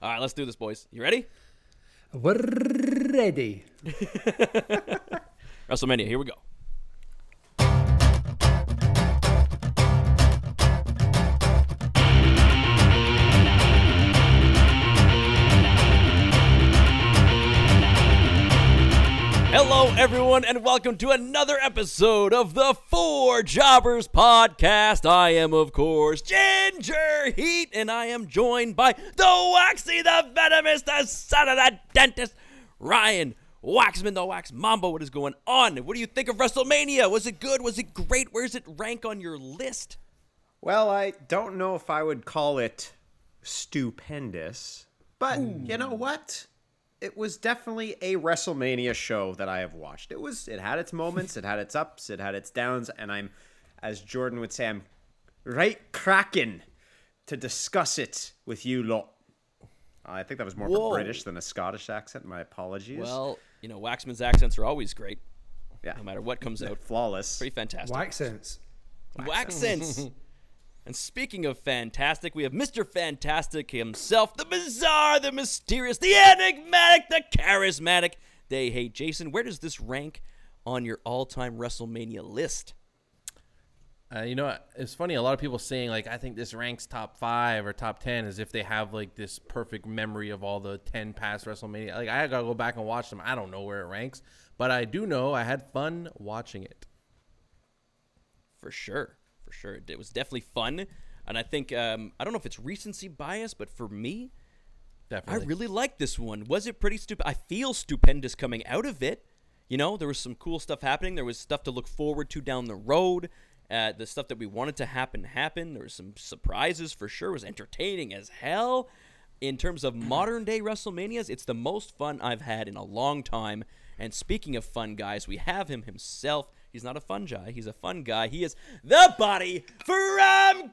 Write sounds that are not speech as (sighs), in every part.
All right, let's do this, boys. You ready? We're ready. (laughs) WrestleMania, here we go. Hello, everyone, and welcome to another episode of the Four Jobbers Podcast. I am, of course, Ginger Heat, and I am joined by the Waxy, the Venomous, the son of the dentist, Ryan Waxman, the Wax Mambo. What is going on? What do you think of WrestleMania? Was it good? Was it great? Where does it rank on your list? Well, I don't know if I would call it stupendous, but you know what? It was definitely a WrestleMania show that I have watched. It was it had its moments, it had its ups, it had its downs, and I'm as Jordan would say, I'm right cracking to discuss it with you lot. I think that was more of Whoa. a British than a Scottish accent. My apologies. Well, you know, Waxman's accents are always great, yeah, no matter what comes out. flawless. Pretty fantastic. Accents. Waxense. (laughs) and speaking of fantastic, we have Mr. Fantastic himself, the bizarre, the mysterious, the enigmatic, the charismatic. They hate Jason. Where does this rank on your all-time WrestleMania list? Uh, you know, what? it's funny. A lot of people saying like, I think this ranks top five or top ten, as if they have like this perfect memory of all the ten past WrestleMania. Like, I gotta go back and watch them. I don't know where it ranks, but I do know I had fun watching it. For sure, for sure, it was definitely fun. And I think um, I don't know if it's recency bias, but for me, definitely, I really liked this one. Was it pretty stupid? I feel stupendous coming out of it. You know, there was some cool stuff happening. There was stuff to look forward to down the road. Uh, the stuff that we wanted to happen happened. There was some surprises for sure. It was entertaining as hell. In terms of (clears throat) modern day WrestleManias, it's the most fun I've had in a long time. And speaking of fun guys, we have him himself. He's not a fungi. He's a fun guy. He is the body from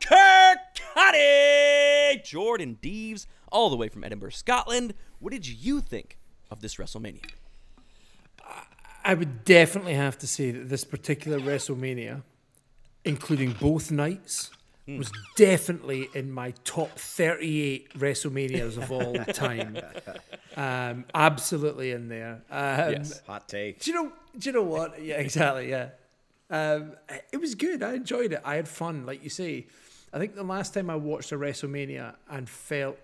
Kirkcaldy, Jordan Deves, all the way from Edinburgh, Scotland. What did you think of this WrestleMania? I would definitely have to say that this particular WrestleMania, including both nights, was definitely in my top 38 WrestleManias of all (laughs) time. Um, absolutely in there. Um, Yes. Hot take. Do you know? Do you know what? Yeah, (laughs) exactly. Yeah, um, it was good. I enjoyed it. I had fun, like you say. I think the last time I watched a WrestleMania and felt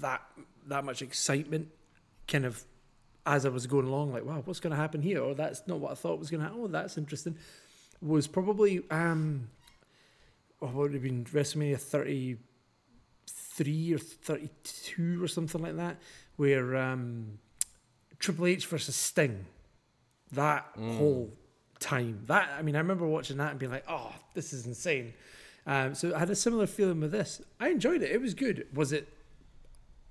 that that much excitement, kind of as I was going along, like, wow, what's going to happen here? Or that's not what I thought was going to happen. Oh, that's interesting. Was probably um, oh, what would have been WrestleMania thirty three or thirty two or something like that, where um, Triple H versus Sting that whole time. That I mean, I remember watching that and being like, "Oh, this is insane." Um, so I had a similar feeling with this. I enjoyed it. It was good. Was it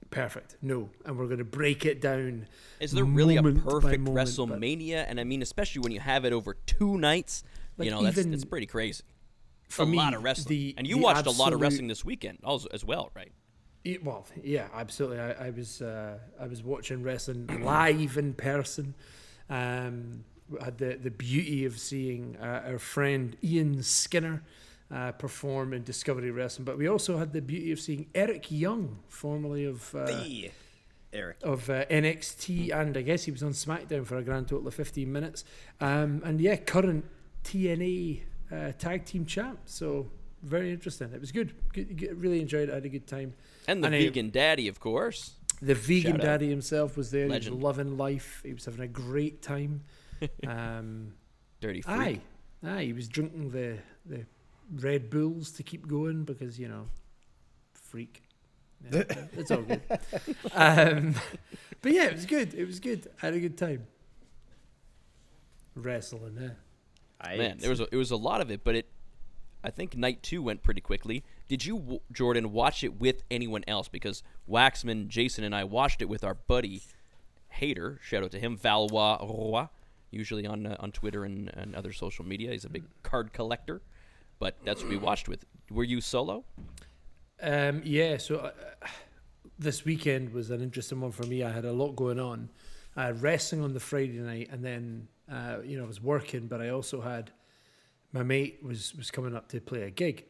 perfect? No. And we're going to break it down. Is there really a perfect moment, WrestleMania? And I mean, especially when you have it over two nights, Like, you know, that's it's pretty crazy. For a me, lot of wrestling. the- and you watched a lot of wrestling this weekend also, as well, right? Yeah, well, yeah, absolutely. I, I was uh, I was watching wrestling (clears throat) live in person. Um, we had the the beauty of seeing uh, our friend Ian Skinner uh, perform in Discovery Wrestling, but we also had the beauty of seeing Eric Young, formerly of uh, The Eric. of uh, NXT, and I guess he was on SmackDown for a grand total of 15 minutes. Um, and yeah, current TNA uh, tag team champ. So very interesting. It was good. good, really enjoyed it. I had a good time. And the And I- vegan daddy, of course. The vegan Shout out. daddy himself was there. He was loving life. He was having a great time. (laughs) Um, Dirty freak. aye, aye. He was drinking the the Red Bulls to keep going because you know, freak. Yeah, (laughs) it's all good. Um, (laughs) but yeah, it was good. It was good. I had a good time. Wrestling, eh? I, Man, there was a, it was a lot of it, but it. I think night two went pretty quickly. Did you, Jordan, watch it with anyone else? Because Waxman, Jason, and I watched it with our buddy Hater. Shout out to him, Valois Roy, usually on uh, on Twitter and, and other social media. He's a big card collector, but that's what we watched with. Were you solo? Um, yeah, so uh, this weekend was an interesting one for me. I had a lot going on. I had wrestling on the Friday night, and then uh, you know I was working, but I also had my mate was was coming up to play a gig,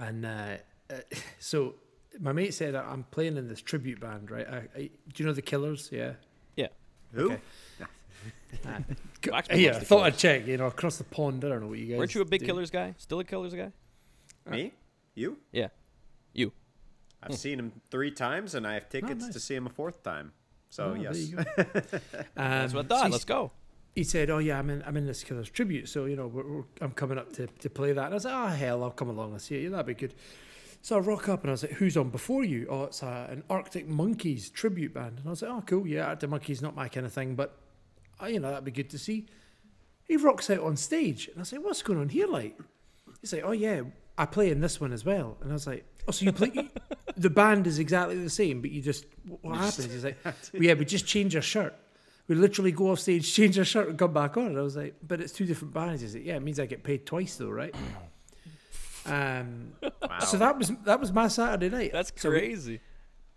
and uh, uh, (laughs) so my mate said I'm playing in this tribute band, right? I, I, do you know the Killers? Yeah. Yeah. Who? Okay. (laughs) Waxman (laughs) yeah, I thought Killers. I'd check. You know, across the pond. I don't know what you guys. Weren't you a big do. Killers guy? Still a Killers guy? Me? You? Yeah. You. I've seen him three times, and I have tickets to nice. see him a fourth time. So Oh, yes, you go. That's Um, what I thought. he's- Let's go. He said, "Oh yeah, I'm in I'm in this Killers tribute, so you know we're, we're, I'm coming up to, to play that." And I was like, "Oh hell, I'll come along and see you. That'd be good." So I rock up and I was like, "Who's on before you?" Oh, it's a, an Arctic Monkeys tribute band, and I was like, "Oh cool, yeah, Arctic Monkeys not my kind of thing, but uh, you know that'd be good to see." He rocks out on stage, and I was like, "What's going on here, like?" He's like, "Oh yeah, I play in this one as well," and I was like, "Oh, so you play?" (laughs) the band is exactly the same, but you just what happens? He's like, (laughs) well, "Yeah, we just change our shirt." We literally go off stage, (laughs) change our shirt, and come back on. And I was like, but it's two different bands. He's like, yeah, it means I get paid twice though, right? (clears throat) Um, so that was that was my Saturday night. That's So crazy.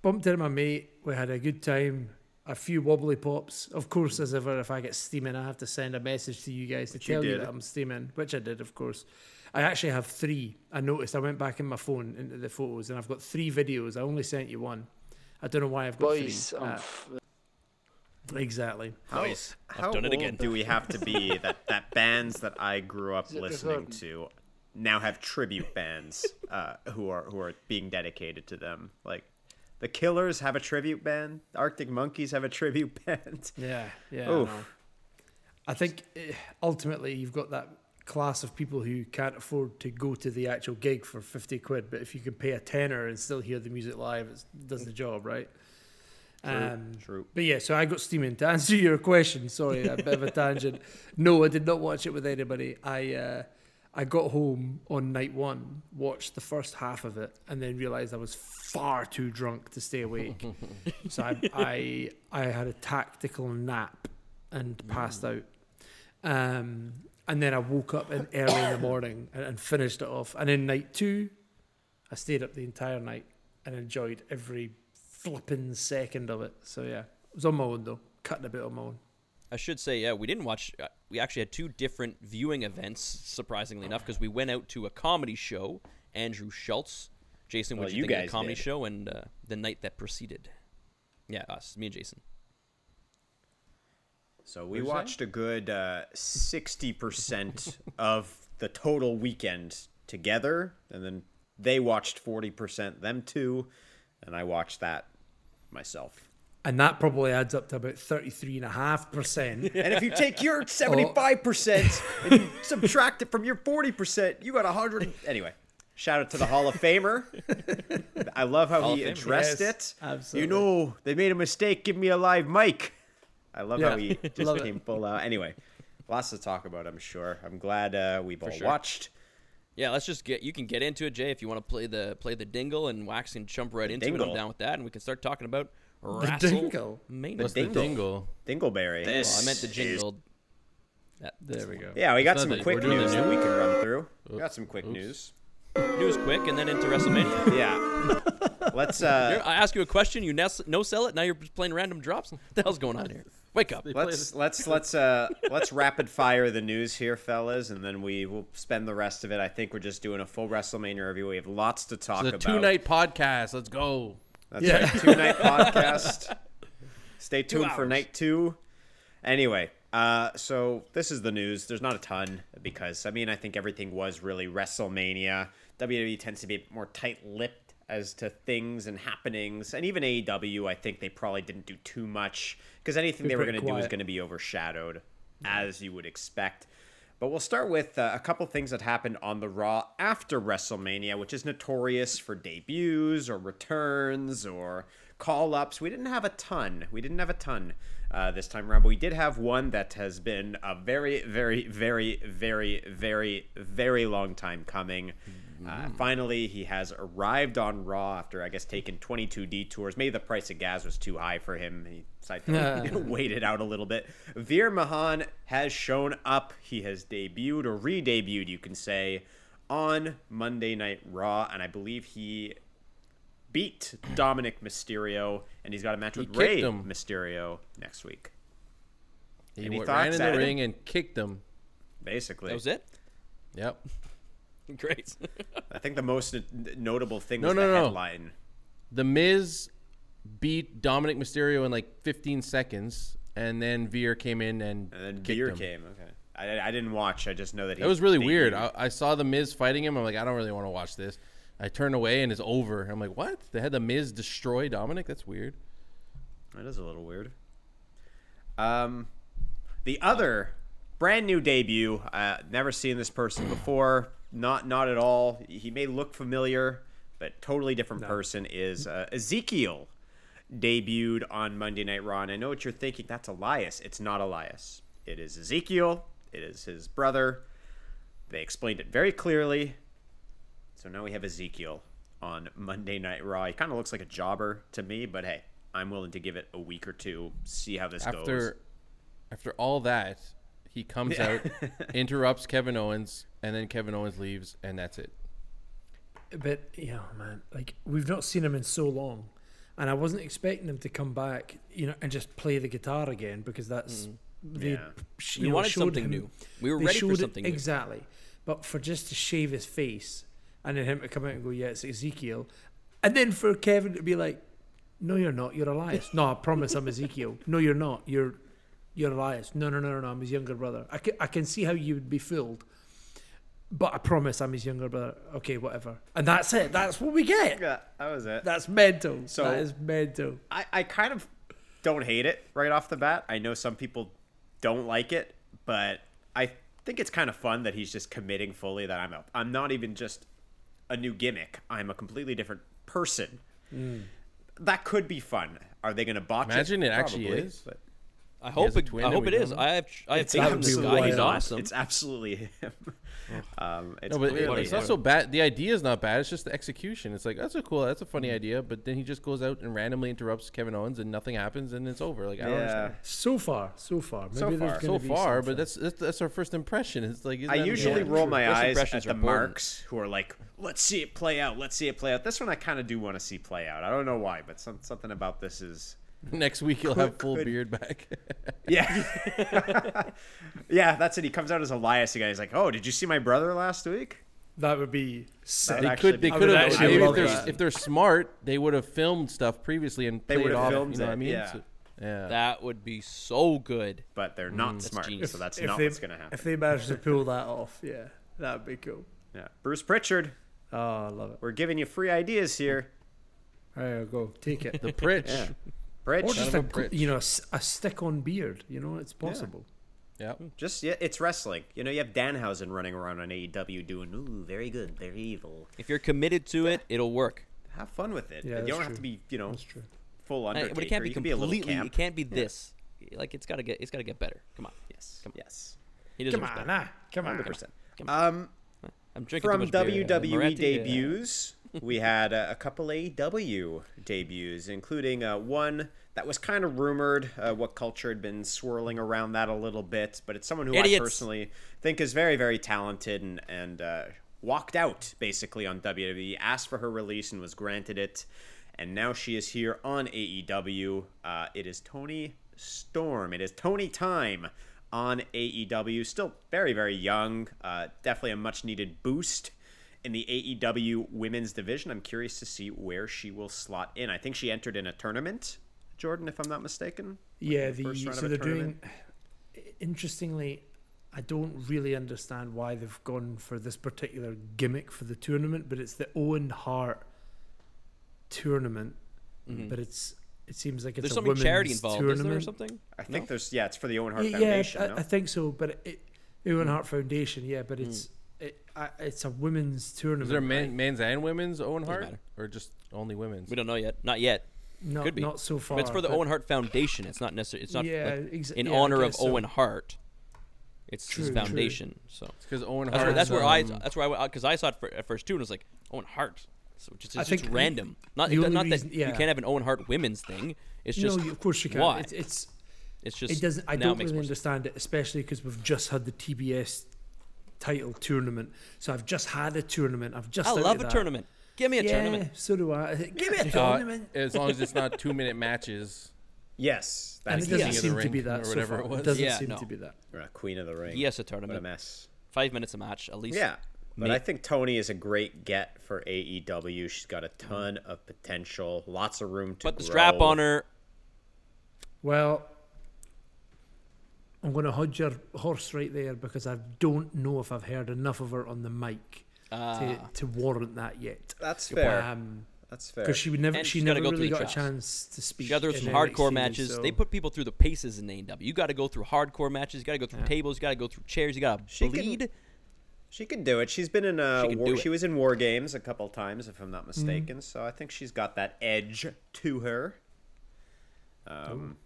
bumped into my mate. We had a good time. A few wobbly pops. Of course, as ever, if I get steaming, I have to send a message to you guys to Which you tell you did. that I'm steaming, which I did, of course. I actually have three. I noticed. I went back in my phone into the photos, and I've got three videos. I only sent you one. I don't know why I've got Boys, three. I'm Uh, f- exactly. How, Nice. I've done it again. do we have to be that that bands that I grew up (laughs) listening to now have tribute bands uh, who are who are being dedicated to them? Like the Killers have a tribute band. Arctic Monkeys have a tribute (laughs) band. Yeah, yeah. I, Oof. know. I think eh, ultimately you've got that class of people who can't afford to go to the actual gig for 50 quid, but if you can pay a tenner and still hear the music live, it does the job, right? Um, True. but yeah, so I got steaming. To answer (laughs) your question, sorry, a bit of a tangent. No, I did not watch it with anybody. I uh, I got home on night one, watched the first half of it, and then realised I was far too drunk to stay awake. (laughs) so I, I I had a tactical nap and passed out. Um, and then I woke up in early in the morning and, and finished it off. And in night two, I stayed up the entire night and enjoyed every flipping second of it. So yeah, it was on my own though, cutting a bit on my own. I should say, yeah, we didn't watch. Uh, we actually had two different viewing events, surprisingly enough, because we went out to a comedy show. Andrew Schulz, Jason, what Well, you you think of guys the comedy did. show and uh, the night that preceded? Yeah, us, me and Jason. So we What'd you watched a good uh, sixty percent (laughs) of the total weekend together, and then they watched forty percent. Them two, and I watched that myself. And that probably adds up to about 33.5%. (laughs) And if you take your (laughs) seventy-five percent and you (laughs) subtract it from your forty percent, you got hundred. Anyway, shout out to the Hall of Famer. I love how Hall he addressed Yes, it. absolutely. You know, they made a mistake. Give me a live mic. I love how Yeah. he just Love it. came full out. Anyway, lots to talk about. I'm sure. I'm glad uh, we've all sure. watched. Yeah, let's just get. You can get into it, Jay, if you want to play the play the dingle and wax and jump right into it. I'm down with that, and we can start talking about dingle? WrestleMania. What's dingle. the dingle? Dingleberry. Well, I meant the jingle. That, There we go. Yeah, we got some quick we're doing the news that we can run through. We got some quick Oops. news. news quick, and then into WrestleMania. (laughs) Yeah. Let's uh I ask you a question, you no sell it. Now you're playing random drops. What the hell's going on here? Wake up. let's let's (laughs) let's uh let's rapid fire the news here, fellas, and then we will spend the rest of it. I think we're just doing a full WrestleMania review. We have lots to talk It's a about. two night podcast. Let's go. That's Yeah. right. Two night (laughs) podcast. Stay tuned for night two. Anyway, uh, so this is the news. There's not a ton because I mean I think everything was really WrestleMania. WWE tends to be more tight-lipped as to things and happenings, and even AEW. I think they probably didn't do too much because anything they were going to do was quiet. going to be overshadowed, as you would expect. But we'll start with uh, a couple things that happened on the Raw after WrestleMania, which is notorious for debuts or returns or call ups. We didn't have a ton. We didn't have a ton uh, this time around, but we did have one that has been a very, very, very, very, very, very long time coming. Uh, finally, he has arrived on Raw after, I guess, taking 22 detours. Maybe the price of gas was too high for him. He decided to (laughs) wait it out a little bit. Veer Mahaan has shown up. He has debuted or re debuted, you can say, on Monday Night Raw. And I believe he beat Dominik Mysterio. And he's got a match with kicked Rey him. Mysterio next week. He Any wa- thoughts, ran in the Adam? ring and kicked him. Basically, That was it. Yep. (laughs) Great. I think the most notable thing No, was no, the no. headline. The Miz beat Dominik Mysterio in like 15 seconds, and then Veer came in and, And then Veer him. came. Okay. I, I didn't watch. I just know that he It was really weird. I, I saw the Miz fighting him. I'm like, I don't really want to watch this. I turn away and it's over. I'm like, what? They had the Miz destroy Dominik? That's weird. That is a little weird. Um, the other brand new debut. Uh, never seen this person before. Not not at all. He may look familiar, but totally different person. Is uh, Ezekiel debuted on Monday Night Raw? And I know what you're thinking. That's Elias. It's not Elias. It is Ezekiel. It is his brother. They explained it very clearly. So now we have Ezekiel on Monday Night Raw. He kind of looks like a jobber to me, but hey, I'm willing to give it a week or two, see how this goes. After after all that, he comes out, (laughs) interrupts Kevin Owens, and then Kevin Owens leaves, and that's it. But yeah, man, like we've not seen him in so long, and I wasn't expecting him to come back, you know, and just play the guitar again because that's mm. they. Yeah. sh- We you know, wanted something him- new. We were ready for showed it- something new. exactly, but for just to shave his face and then him to come out and go, "Yeah, it's Ezekiel," and then for Kevin to be like, "No, you're not. You're Elias." no, I promise I'm Ezekiel. (laughs) No, you're not. You're you're Elias. No, no, no, no, no. I'm his younger brother. I can, I can see how you would be fooled. But I promise I'm his younger brother. Okay, whatever. And that's it. That's what we get. yeah, that was it. That's mental. So- that is mental. I, I kind of don't hate it right off the bat. I know some people don't like it, but I think it's kind of fun that he's just committing fully that I'm a, I'm not even just a new gimmick. I'm a completely different person. Mm. That could be fun. Are they going to botch Imagine it? it actually Probably, is. but- I hope a it. I hope it is. don't I have. I have It's faith in this absolutely guy. He's awesome. It's absolutely him. (laughs) um, it's No, but it- it's not so bad. The idea is not bad. It's just the execution. It's like that's a cool, that's a funny Mm. idea. But then he just goes out and randomly interrupts Kevin Owens, and nothing happens, and it's over. Like I don't yeah. understand. So far, so far. Maybe So far. gonna So be far, but that's, that's that's our first impression. It's like I usually important? roll my First eyes impressions at the important. marks who are like, "Let's see it play out. Let's see it play out." This one I kind of do want to see play out. I don't know why, but some, something about this is, (laughs) Next week he'll have full could- beard back. (laughs) yeah, (laughs) yeah. That's it. He comes out as Elias again. He's like, "Oh, did you see my brother last week?" that would be sick. they could they could have actually if they're if they're smart they would have filmed stuff previously and They played would have off. filmed you know what I mean? yeah. So- yeah. That would be so good. But they're not mm. smart, genius. so that's If not they, what's gonna happen. If they manage to pull that off, yeah, that'd be cool. Yeah, Bruce Pritchard, Oh, I love it. we're giving you free ideas here. There you go. Take it. the Pritch. Yeah, or just a, a you know, a stick-on beard. You know, it's possible. Yeah. Just yeah, it's wrestling. You know, you have Danhausen running around on AEW doing ooh, very good, very evil. If you're committed to it, it'll work. Have fun with it. Yeah, you don't have to be, you know, full Undertaker. But it can't be you can be completely. camp. It can't be this. Like it's gotta get. It's gotta get better. Come on. Yes. Come on. Yes. He deserves Come on, better. ah, come on. 100%. Um, I'm drinking from too much beer. WWE Moretti, uh, debuts, we had uh, a couple AEW debuts, including uh, one that was kind of rumored. Uh, what culture had been swirling around that a little bit, but it's someone who I personally think is very, very talented and and uh, walked out basically on WWE, asked for her release and was granted it, and now she is here on AEW. Uh, it is Toni Storm. It is Toni time on AEW. Still very, very young. Uh, definitely a much needed boost in the AEW women's division. I'm curious to see where she will slot in. I think she entered in a tournament, Jordan, if I'm not mistaken. Yeah, the the, first round so of a they're doing. Interestingly, I don't really understand why they've gone for this particular gimmick for the tournament, but it's the Owen Hart tournament. Mm-hmm. But it's it seems like it's There's a women's charity involved, tournament. isn't there, or something? I think there's yeah, it's for the Owen Hart Yeah, yeah, I, no? I think so, but it, the Owen mm. Hart Foundation, yeah, but it's mm. It, I, it's a women's tournament. Is there right? men, men's and women's Owen Hart, or just only women's? We don't know yet. Not yet. Not, Could be. not so far. But it's for the but- Owen Hart Foundation. It's not necessarily. It's not Yeah, like, exa- in yeah, honor of guess so. Owen Hart. It's his True, true. foundation. So because Owen that's Hart. where, that's where I. um, That's where I. Because I saw it for, at first too, and it was like Owen Hart. So just, it's just think random. Not the not reason- that yeah. you can't have an Owen Hart women's thing. It's just no, of course you can. why? It's, it's it's just it doesn't. I don't really more sense. understand it, especially because we've just had the TBS title tournament. So I've just had a tournament. I've just. I love a that. tournament. Give me a yeah, tournament. so do I. (laughs) Give me a uh, tournament. as long as it's not two minute matches. yes, and that's it the doesn't King seem to be that or so whatever far. it was. doesn't Yeah, seem no. to be that. Or a Queen of the Ring. Yes, a what a mess. Five minutes a match at least. Yeah. But Ma- I think Toni is a great get for AEW. She's got a ton of potential, lots of room to Put the grow. strap on her. Well, I'm going to hold your horse right there because I don't know if I've heard enough of her on the mic to, Ah. to warrant that yet. That's fair. Um, That's fair. because she would never, And she never go really the got a chance to speak. You got to go in through some hardcore NXT, matches. so- They put people through the paces in AEW. You got to go through hardcore matches. You got to go through Yeah. tables. You got to go through chairs. You got to She can- She can do it. She's been in uh, She war, she was in War Games a couple times, if I'm not mistaken. So I think she's got that edge to her. Um,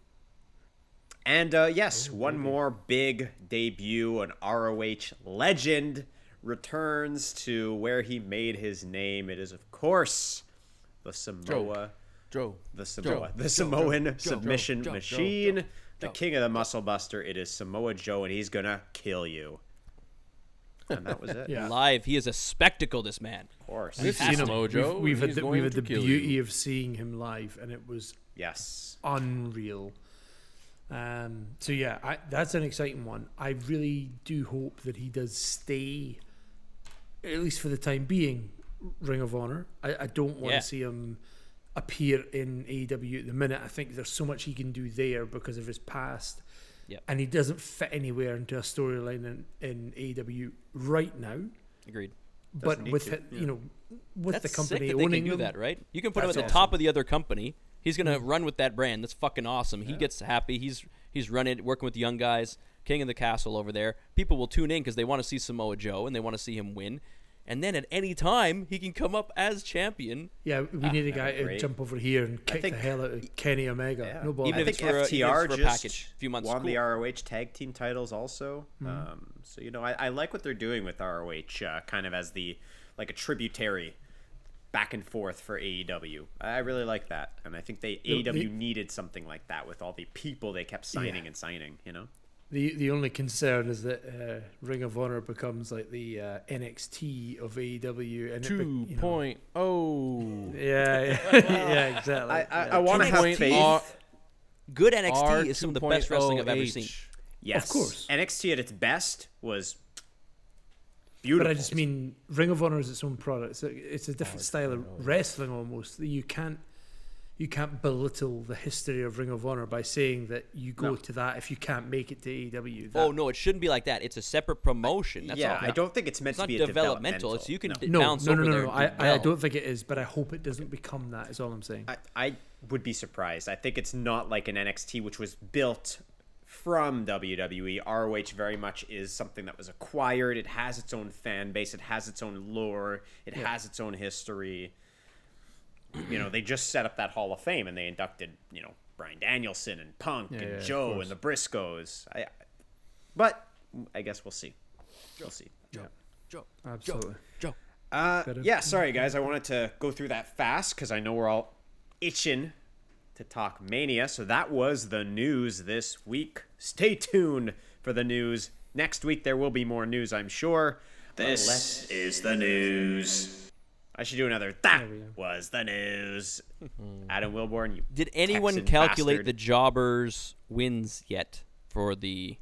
and uh, yes, one more big debut. An ROH legend returns to where he made his name. It is, of course, the Samoa, Joe. the Samoa, the Samoan submission Joe, Joe, machine, Joe, the Joe. king of the muscle buster. It is Samoa Joe, and he's gonna kill you. And that was (laughs) it. Yeah. Live, he is a spectacle. This man. Of course. We've seen him. Mojo, We've, we've had the, we've had the beauty you. of seeing him live, and it was Yes. unreal. Um, so yeah, I, that's an exciting one. I really do hope that he does stay, at least for the time being, Ring of Honor. I, I don't want to Yeah. see him appear in AEW at the minute. I think there's so much he can do there because of his past. Yep. And he doesn't fit anywhere into a storyline in, in AEW right now. Agreed. But with to, it, you know, with That's the company sick that they owning can do them, that, right? You can put him at That's the top of the other company. He's gonna run with that brand. That's fucking awesome. He gets happy. He's he's running, working with the young guys, king of the castle over there. People will tune in because they want to see Samoa Joe and they want to see him win. And then at any time he can come up as champion. Yeah, we need a guy to great. jump over here and kick think- the hell out of Kenny Omega. Yeah. No bother. Even I if it's think for FTR even if it's for a just package, a few months, won the. ROH tag team titles also. Um, so you know, I, I like what they're doing with ROH, uh, kind of as the like a tributary back and forth for AEW. I really like that, and I think they The- AEW the- needed something like that with all the people they kept signing Yeah. and signing. You know, The the only concern is that uh, Ring of Honor becomes like the uh, NXT of AEW and it be- Two know- point oh. Yeah, (laughs) yeah, yeah, exactly. I I, yeah. I want to have Point faith. R- Good NXT R is some of the best wrestling I've ever 2.0H. seen. yes, Of course. NXT at its best was beautiful. But I just mean Ring of Honor is its own product. It's a, it's a different oh, style of wrestling almost. You can't you can't belittle the history of Ring of Honor by saying that you go No. to that if you can't make it to AEW. Oh, that, Oh no, it shouldn't be like that. It's a separate promotion. That's yeah, all. I don't think it's meant It's to not be a developmental. It's you can no. d- no, no, no, over no, there. no. I, do I well. don't think it is, but I hope it doesn't become that. Is all I'm saying. I, I would be surprised. I think it's not like an NXT, which was built from WWE. ROH very much is something that was acquired. It has its own fan base. It has its own lore. It has its own history. You know, they just set up that Hall of Fame and they inducted, you know, Bryan Danielson and Punk Yeah, and yeah, Joe and the Briscoes. I, but I guess we'll see. We'll see. Joe, Absolutely. Joe. Uh, yeah, sorry guys. I wanted to go through that fast because I know we're all itching to talk Mania. So that was the news this week. Stay tuned for the news. Next week there will be more news, I'm sure. This is the news. I should do another. That was the news. Adam Wilborn, you Did anyone Texan calculate bastard. the jobbers wins yet for the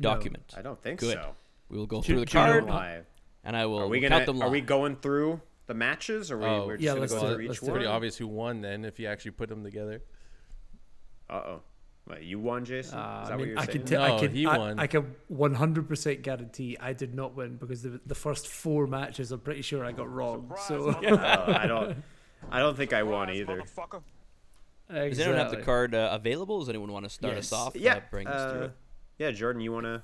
document? I don't think Good. so. We will go through the do you know card. Live. and I will Are we we'll gonna? count them Are we going through the matches, or we, Oh, we're just Yeah, gonna go do it. through each do it. one? Pretty obvious who won then if you actually put them together. Uh oh. Wait, you won, Jason? Uh, Is that I what mean, you're I saying? can, t- I No, can, he I, won. I can 100% guarantee I did not win because the, the first four matches I'm pretty sure I got wrong. So Uh, (laughs) I don't. I don't think I won either. Does anyone have the card uh, available? Does anyone want to start Yes. us off? Yeah. uh, bring us through uh, it. yeah, Jordan, you wanna?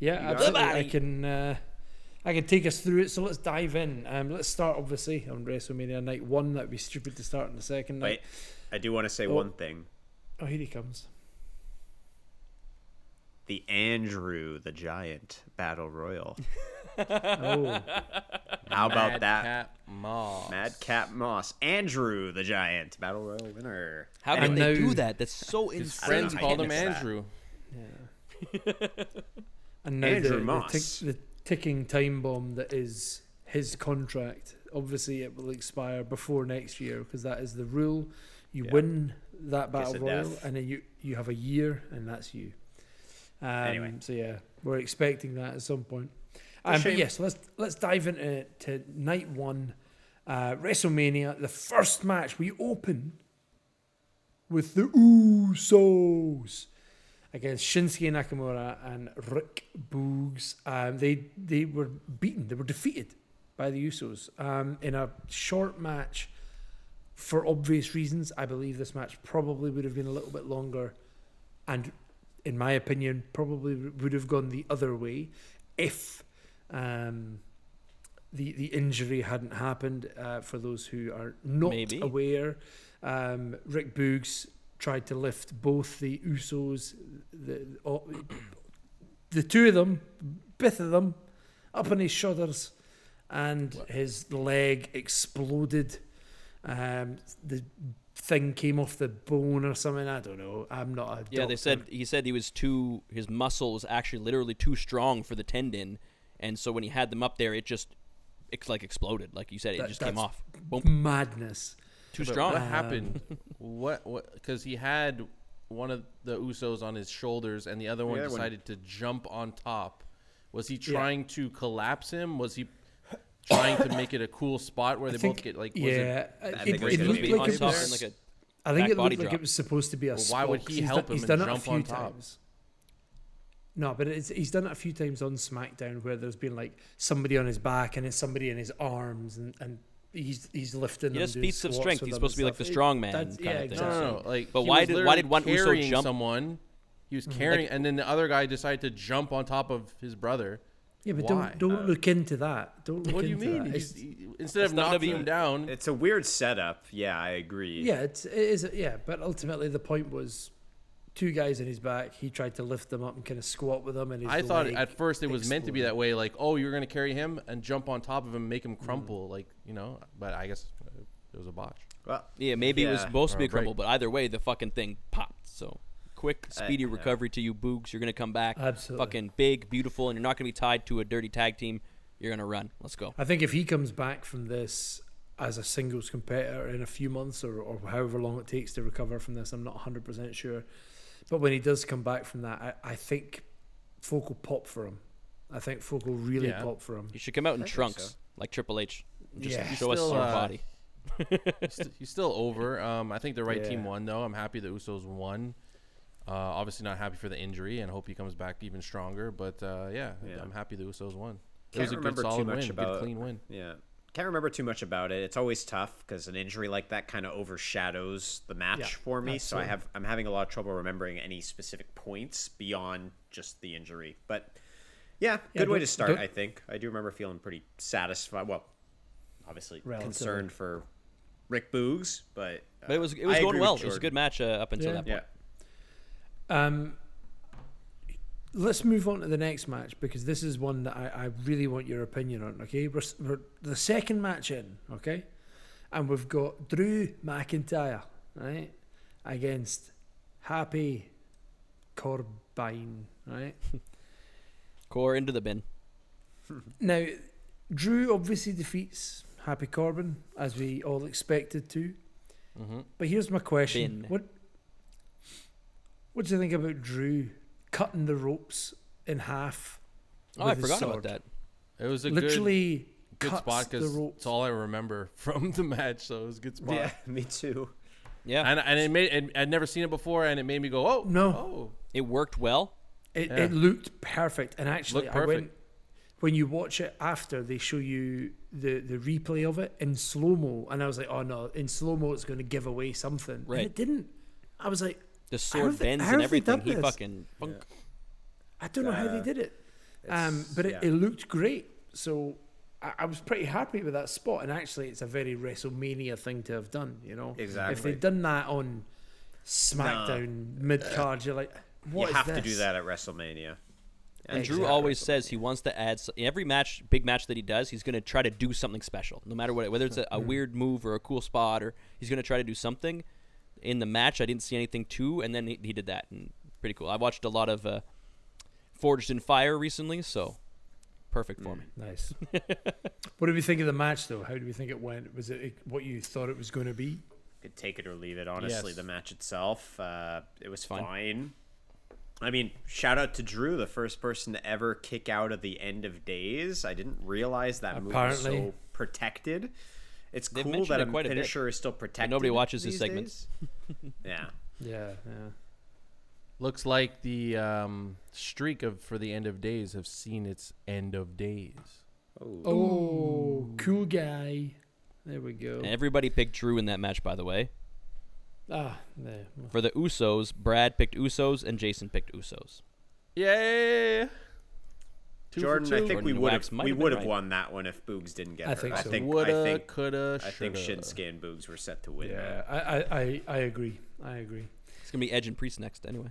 Yeah, You absolutely. I Somebody. can. I can take us through it. So let's dive in. Um, let's start obviously on WrestleMania night one. That'd be stupid to start on the second night. Wait, I do want to say Oh. one thing. Oh, here he comes. The Andrew the Giant Battle Royal. (laughs) Oh, How about Mad that? Cat Moss. Madcap Moss, Andrew the Giant Battle Royal winner. How and can they do that? That's so insane. don't friends how called him missed that. Andrew. and (laughs) now Andrew the, the, Moss. tick, the ticking time bomb that is his contract. Obviously, it will expire before next year because that is the rule. You Yeah. win that battle royal, death. and then you you have a year, and that's you. Um, Anyway. so yeah, we're expecting that at some point. Um, but yes, let's let's dive into to night one, uh, WrestleMania. The first match we open with the Usos against Shinsuke Nakamura and Rick Boogs. Um, they they were beaten. They were defeated by the Usos um, in a short match. For obvious reasons, I believe this match probably would have been a little bit longer, and in my opinion, probably would have gone the other way if um, the the injury hadn't happened. Uh, for those who are not Maybe. aware, um, Rick Boogs tried to lift both the Usos, the the two of them, both of them, up on his shoulders, and his leg exploded. Um, the thing came off the bone or something. I don't know. I'm not a Yeah, they said he said he was too. His muscle was actually literally too strong for the tendon, and so when he had them up there, it just, it's like exploded. Like you said, it That- just came off. Boom, madness. Too But strong. What um, happened? (laughs) what? What? Because he had one of the Usos on his shoulders, and the other one The other one- decided to jump on top. Was he Yeah. trying to collapse him? Was he trying to make it a cool spot where I they think- both get like? Was yeah, It, I it, think it, it was gonna looked like on it was. like a I think it body looked like drop. it was supposed to be a Well, spot. why would 'cause he he's help done, him He's and done it a jump few on top? times. No, but it's, he's done it a few times on SmackDown where there's been like somebody on his back and it's somebody in his arms and, and he's he's lifting. He them, does feats of strength. He's supposed to be and like the strong man that's- kind yeah, of thing. no, no, no. Like, But why did- why did one Uso jump? someone? He was mm-hmm. carrying, and then the other guy decided to jump on top of his brother. Yeah, but Why? don't don't look into that. Don't look What do you mean? He's- he- instead of knocking him down, It's a weird setup. Yeah, I agree. Yeah, it's, it is. Yeah, but ultimately the point was two guys in his back. He tried to lift them up and kind of squat with them, and his I thought at first it was meant to be that way, like, oh, you're gonna carry him and jump on top of him, make him crumple, like you know. But I guess uh, it was a botch. Well, Yeah, maybe it was Yeah. supposed to be a a crumble, but either way, the fucking thing popped. So quick, speedy yeah. recovery to you, Boogs. You're gonna come back, Absolutely. fucking big, beautiful, and you're not gonna be tied to a dirty tag team. You're gonna run. Let's go. I think if he comes back from this as a singles competitor in a few months or, or however long it takes to recover from this, I'm not 100% sure. But when he does come back from that, I, I think folk will pop for him. I think folk will really Yeah. pop for him. You should come out in I trunks so. like Triple H. Just Yeah. show us Still, your uh, body. (laughs) He's, still over. Um, I think the right team won though. I'm happy the Usos won. Uh, obviously not happy for the injury and hope he comes back even stronger. But uh, yeah, Yeah. I'm happy the Usos won. It Can't was a good solid win, about- good clean win. yeah. Can't remember too much about it. It's always tough because an injury like that kind of overshadows the match Yeah, for me. So I have I'm having a lot of trouble remembering any specific points beyond just the injury. But yeah, Yeah, good way to start. I think I do remember feeling pretty satisfied. Well, obviously Relatively. concerned for Rick Boogs, but uh, But it was it was I going well. It was a good match uh, up until Yeah. that point. Yeah. Um, let's move on to the next match because this is one that I, I really want your opinion on. Okay, we're, we're the second match in. Okay, and we've got Drew McIntyre right against Happy Corbin. Right (laughs) Core into the bin. (laughs) now, Drew obviously defeats Happy Corbin as we all expected to. hmm But here's my question: Bin. What What do you think about Drew cutting the ropes in half? Oh, I with his forgot about that. It was a good, Literally good cuts spot because it's all I remember (laughs) from the match. So it was a good spot. Yeah, me too. Yeah, And, and it made it, I'd never seen it before, and it made me go, oh No. oh. it worked well. It, Yeah. it looked perfect, and actually, Looked I went when you watch it after they show you the the replay of it in slow mo, and I was like, oh no, in slow mo it's going to give away something, Right. And it didn't. I was like, The sword they- bends and everything. He this? fucking. funk. I don't know how they Uh, did it, um, but it, yeah. it looked great. So I, I was pretty happy with that spot, and actually, it's a very WrestleMania thing to have done. You know, exactly. if they'd done that on SmackDown mid card, you're like, what you is have to do that at WrestleMania. And Drew always says he wants to add in every match, big match that he does. He's going to try to do something special, no matter what. Whether it's a, a Mm-hmm. weird move or a cool spot, or he's going to try to do something. In the match, I didn't see anything too, and then he, he did that, and pretty cool. I watched a lot of uh, Forged in Fire recently, so perfect for me. Nice. (laughs) what did we think of the match, though? How did we think it went? Was it what you thought it was going to be? Could take it or leave it. Honestly, Yes. the match itself, uh, it was Fine. fine. I mean, shout out to Drew, the first person to ever kick out of the end of days. I didn't realize that move was Apparently. so protected. It's They've cool that it a quite a bit. finisher is still protected. nobody watches his these segments. (laughs) yeah. Yeah, yeah. Looks like the um, streak of for the end of days have seen its end of days. Oh, cool guy. There we go. And everybody picked Drew in that match, by the way. Ah, there. For the Usos, Brad picked Usos and Jason picked Usos. Yay! Two for Jordan, I two. think we would have we would have right. won that one if Boogs didn't get I hurt. think I so. think woulda, I think coulda, I think shoulda. Shinsuke and Boogs were set to win. Yeah, that. I, I, I, I agree. I agree. It's gonna be Edge and Priest next, anyway.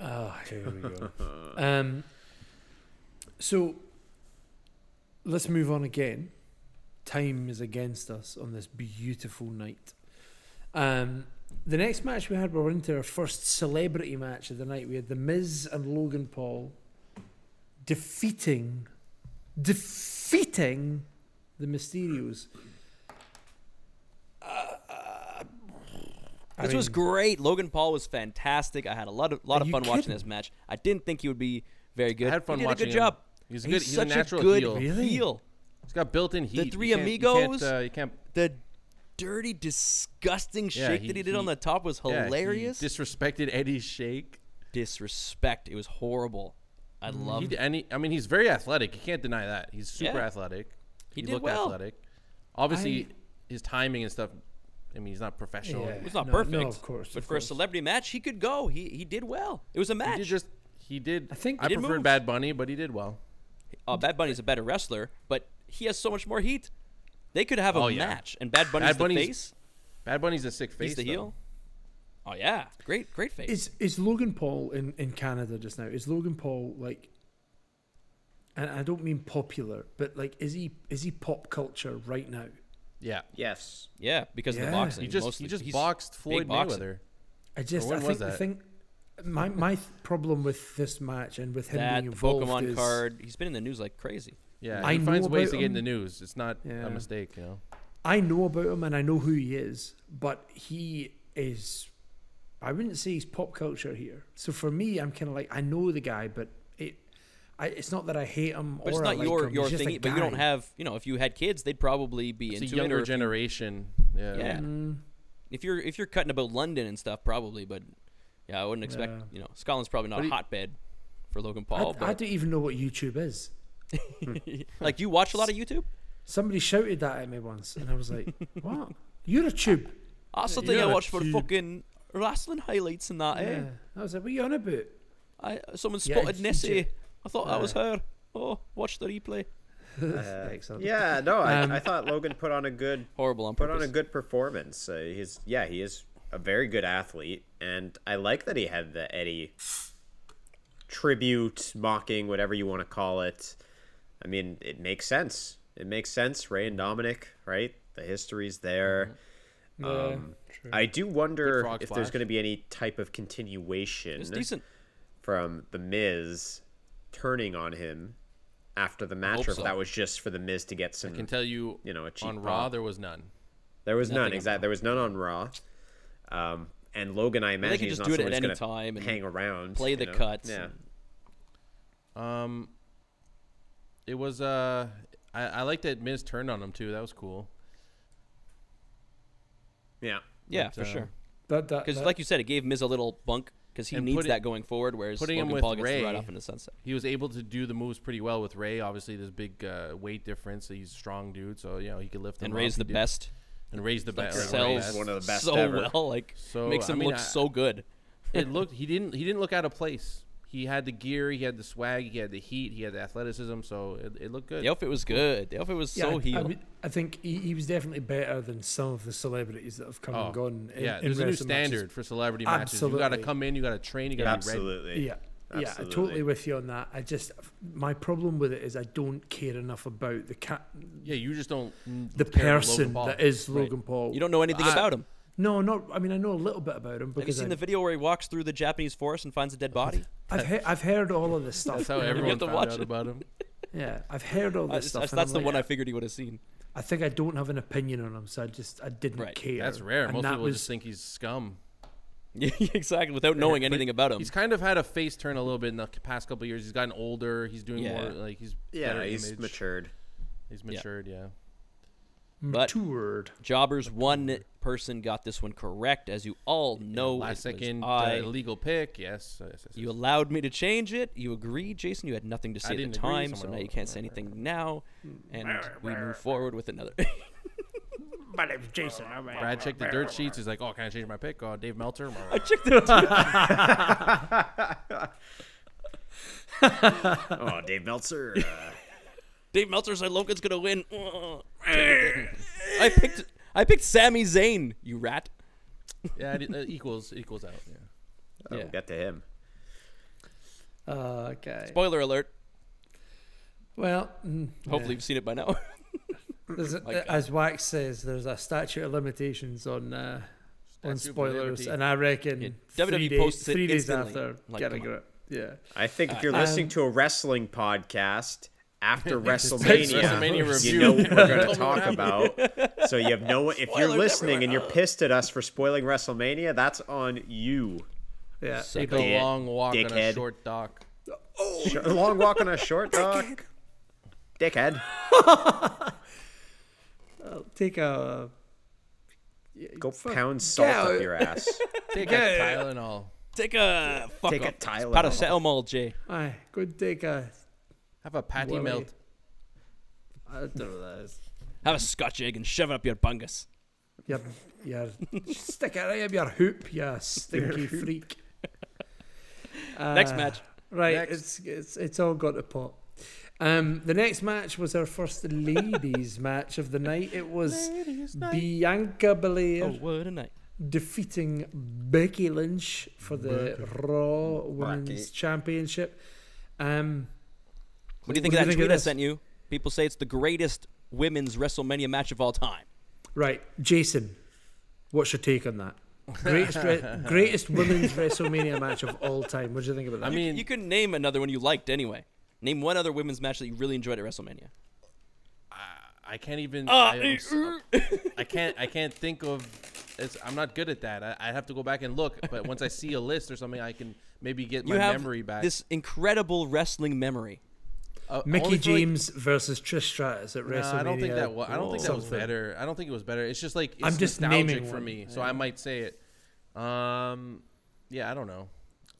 Ah, here we go. (laughs) um, so let's move on again. Time is against us on this beautiful night. Um, the next match we had, we were into our first celebrity match of the night. We had The Miz and Logan Paul defeating, defeating the Mysterios. Uh, I This was great. Logan Paul was fantastic. I had a lot of lot of you fun watching this match. I didn't think he would be very good. I had fun he did watching a good him. job. He's He's, good. He's, such a natural good heel. Really? heel. He's got built-in heat. Three you can't, You can't, Amigos? uh, you can't The dirty, disgusting Yeah, shake he- that he did on the top was yeah, he hilarious. disrespected Eddie's shake. Disrespect. It was horrible. I He loved and he, I mean, he's very athletic. You can't deny that. He's super Yeah. athletic. He did looked well. athletic. Obviously, I- his timing and stuff. I mean, he's not professional. Yeah. It not No, perfect. no, of course, But of for a celebrity match, he could go. He he did well. It was a He match. did just. He did. I think- I He preferred moves. Bad Bunny, but he did well. uh, Bad Bunny's a better wrestler, but he has so much more heat. They could have a Oh, yeah. match, and Bad Bunny's Bad the face. Bad Bunny's a sick face. He's the though. heel. Oh yeah, great, great face. Is is Logan Paul in, in Canada just now? Is Logan Paul like? And I don't mean popular, but like, is he is he pop culture right now? Yeah. Yes. yeah, because of the boxing. He just mostly. he just boxed Floyd. Mayweather. I just I think the thing, my my th- problem with this match and with him That being the involved Pokemon is card. He's been in the news like crazy. Yeah, I he finds know ways to get in the news. It's not Yeah. a mistake, you know. I know about him and I know who he is, but he is. I wouldn't say he's pop culture here. So for me, I'm kind of like I know the guy, but it, I, it's not that I hate him But or it's I not like your him. your He's just a thing. But you don't have you know if you had kids, they'd probably be It's a into younger it. Or you- generation. Yeah. yeah, Mm, if you're if you're cutting about London and stuff, probably. But yeah, I wouldn't expect Yeah. you know Scotland's probably not But a he- hotbed for Logan Paul. I but don't even know what YouTube is. (laughs) like, you watch a lot of YouTube? Somebody shouted that at me once, and I was like, (laughs) "What? You're a tube?" I also think I You're watch for tube. fucking wrestling highlights in that. Eh? Yeah. I was like, "What are you on about?" I someone Yeah, spotted he Nessie. I thought that was her. Oh, watch the replay. Uh, (laughs) Excellent. yeah, no, I, Um, I thought Logan put on a good (laughs) Horrible on put purpose. on a good performance. Uh, he's yeah, he is a very good athlete, and I like that he had the Eddie tribute, mocking, whatever you want to call it. I mean, it makes sense. It makes sense. Rey and Dominik, right? The history's there. Yeah, Um, true. I do wonder Good frog if there's going to be any type of continuation decent. from the Miz turning on him after the match, or if so. that was just for the Miz to get some. I can tell you, You know, a cheap on Raw pop. there was none. There was Nothing none. Exactly. There was none on Raw. Um, and Logan, I they imagine could he's just not do it at any time and hang around, play you the know? cuts Yeah. and- Um, it was uh, I, I like that Miz turned on him too. That was cool. Yeah. Yeah, But, for uh, sure. that, that, Because like you said, it gave Miz a little bunk because he needs it- that going forward. Whereas putting him Logan with Paul gets to Rey- ride off in the sunset. He was able to do the moves pretty well with Rey. Obviously, there's big uh, weight difference. He's a strong dude, so you know he could lift And raise the did- best. And raise the Like best. Rey sells is one of the best so ever. well. Like So makes I him mean, look I- so good. it looked he didn't he didn't look out of place. He had the gear, he had the swag, he had the heat, he had the athleticism, so it, it looked good. The outfit was good. The outfit was yeah, so I, I, heel. would- I think he, he was definitely better than some of the celebrities that have come Oh, and gone. In, yeah, in there's a new wrestling matches. standard for celebrity matches. You got to come in, you got to train, you got to be ready. Absolutely. Yeah. Yeah, Absolutely. totally with you on that. I just my problem with it is I don't care enough about the cat, Yeah, you just don't the care about Logan person Paul. that is Right. Logan Paul. You don't know anything I- about him. No, not. I mean, I know a little bit about him Have you seen I, the video where he walks through the Japanese forest and finds a dead body? I've he- I've heard all of this stuff. That's how everyone have to found watch out it. about him. (laughs) Yeah, I've heard all this just- stuff. that's that's the like, one I figured he would have seen. I think I don't have an opinion on him, so I just I didn't Right. care. That's rare. And Most that people was, just think he's scum. (laughs) Yeah, exactly. Without knowing anything about him. He's kind of had a face turn a little bit in the past couple of years. He's gotten older. He's doing Yeah. more like he's Yeah, he's image. matured. He's matured. Yeah. But- Matured. Jobbers, one person got this one correct, as you all know. Last second I. uh, legal pick. Yes. yes, yes, yes. You allowed me to change it. You agreed, Jason. You had nothing to say at the time, so now you can't say anything now, and we move forward with another. (laughs) My name's Jason. Brad checked the dirt sheets. He's like, "Oh, can I change my pick? Oh, Dave Meltzer." (laughs) I checked the (laughs) Oh, Dave Meltzer. Uh, Dave Meltzer said Logan's gonna win. (laughs) (laughs) I picked. I picked Sami Zayn. You rat. yeah, it uh, equals equals out. Yeah. oh, Yeah. Get to him. okay. Spoiler alert. Well, mm, Hopefully you've seen it by now. (laughs) there's a, My as Wax says, there's a statute of limitations on uh, on spoilers, and I reckon Yeah, three, WWE days, posts it three days after Like, getting it. Yeah. I think if you're Um, listening to a wrestling podcast after (laughs) WrestleMania WrestleMania, WrestleMania you know what we're going (laughs) to talk about. So you have no. If you're listening and you're pissed at us for spoiling WrestleMania, that's on you. Yeah. Take a Yeah, long walk on a short dock. Sh- long walk on a short dock. Dickhead. (laughs) Oh, take a. Go Fuck. pound salt Yeah. up your ass. Take a Tylenol. Take a fuck Take a up. Tylenol. Paracetamol, Jay. Aye, go and take a. Have a patty Willy. melt. I don't know what that is. (laughs) Have a Scotch egg and shove it up your bungus. Your, your, stick it right up your hoop, you stinky freak. (laughs) Next Uh, match. Right, Next. it's it's it's all got to pot. Um, the next match was our first ladies (laughs) match of the night. It was Bianca Belair Oh, what a night. defeating Becky Lynch for the Raw Women's Becky. Championship. Um, What do you think What of that you think tweet of I sent you? People say it's the greatest women's WrestleMania match of all time. right, Jason, what's your take on that? Greatest re- (laughs) greatest women's WrestleMania match of all time. What do you think about that? I mean, You couldn't name another one you liked anyway. Name one other women's match that you really enjoyed at WrestleMania. I can't even. Uh, I, am s- I can't. I can't think of. It's, I'm not good at that. I, I have to go back and look. But once I see a list or something, I can maybe get You my have memory back. this incredible wrestling memory. Uh, Mickie only for, like- James versus Trish Stratus at No, WrestleMania. I don't think that. Was, I don't think that was something. better. I don't think it was better. It's just like it's I'm just nostalgic naming for one. me, so I might say it. Um, yeah, I don't know.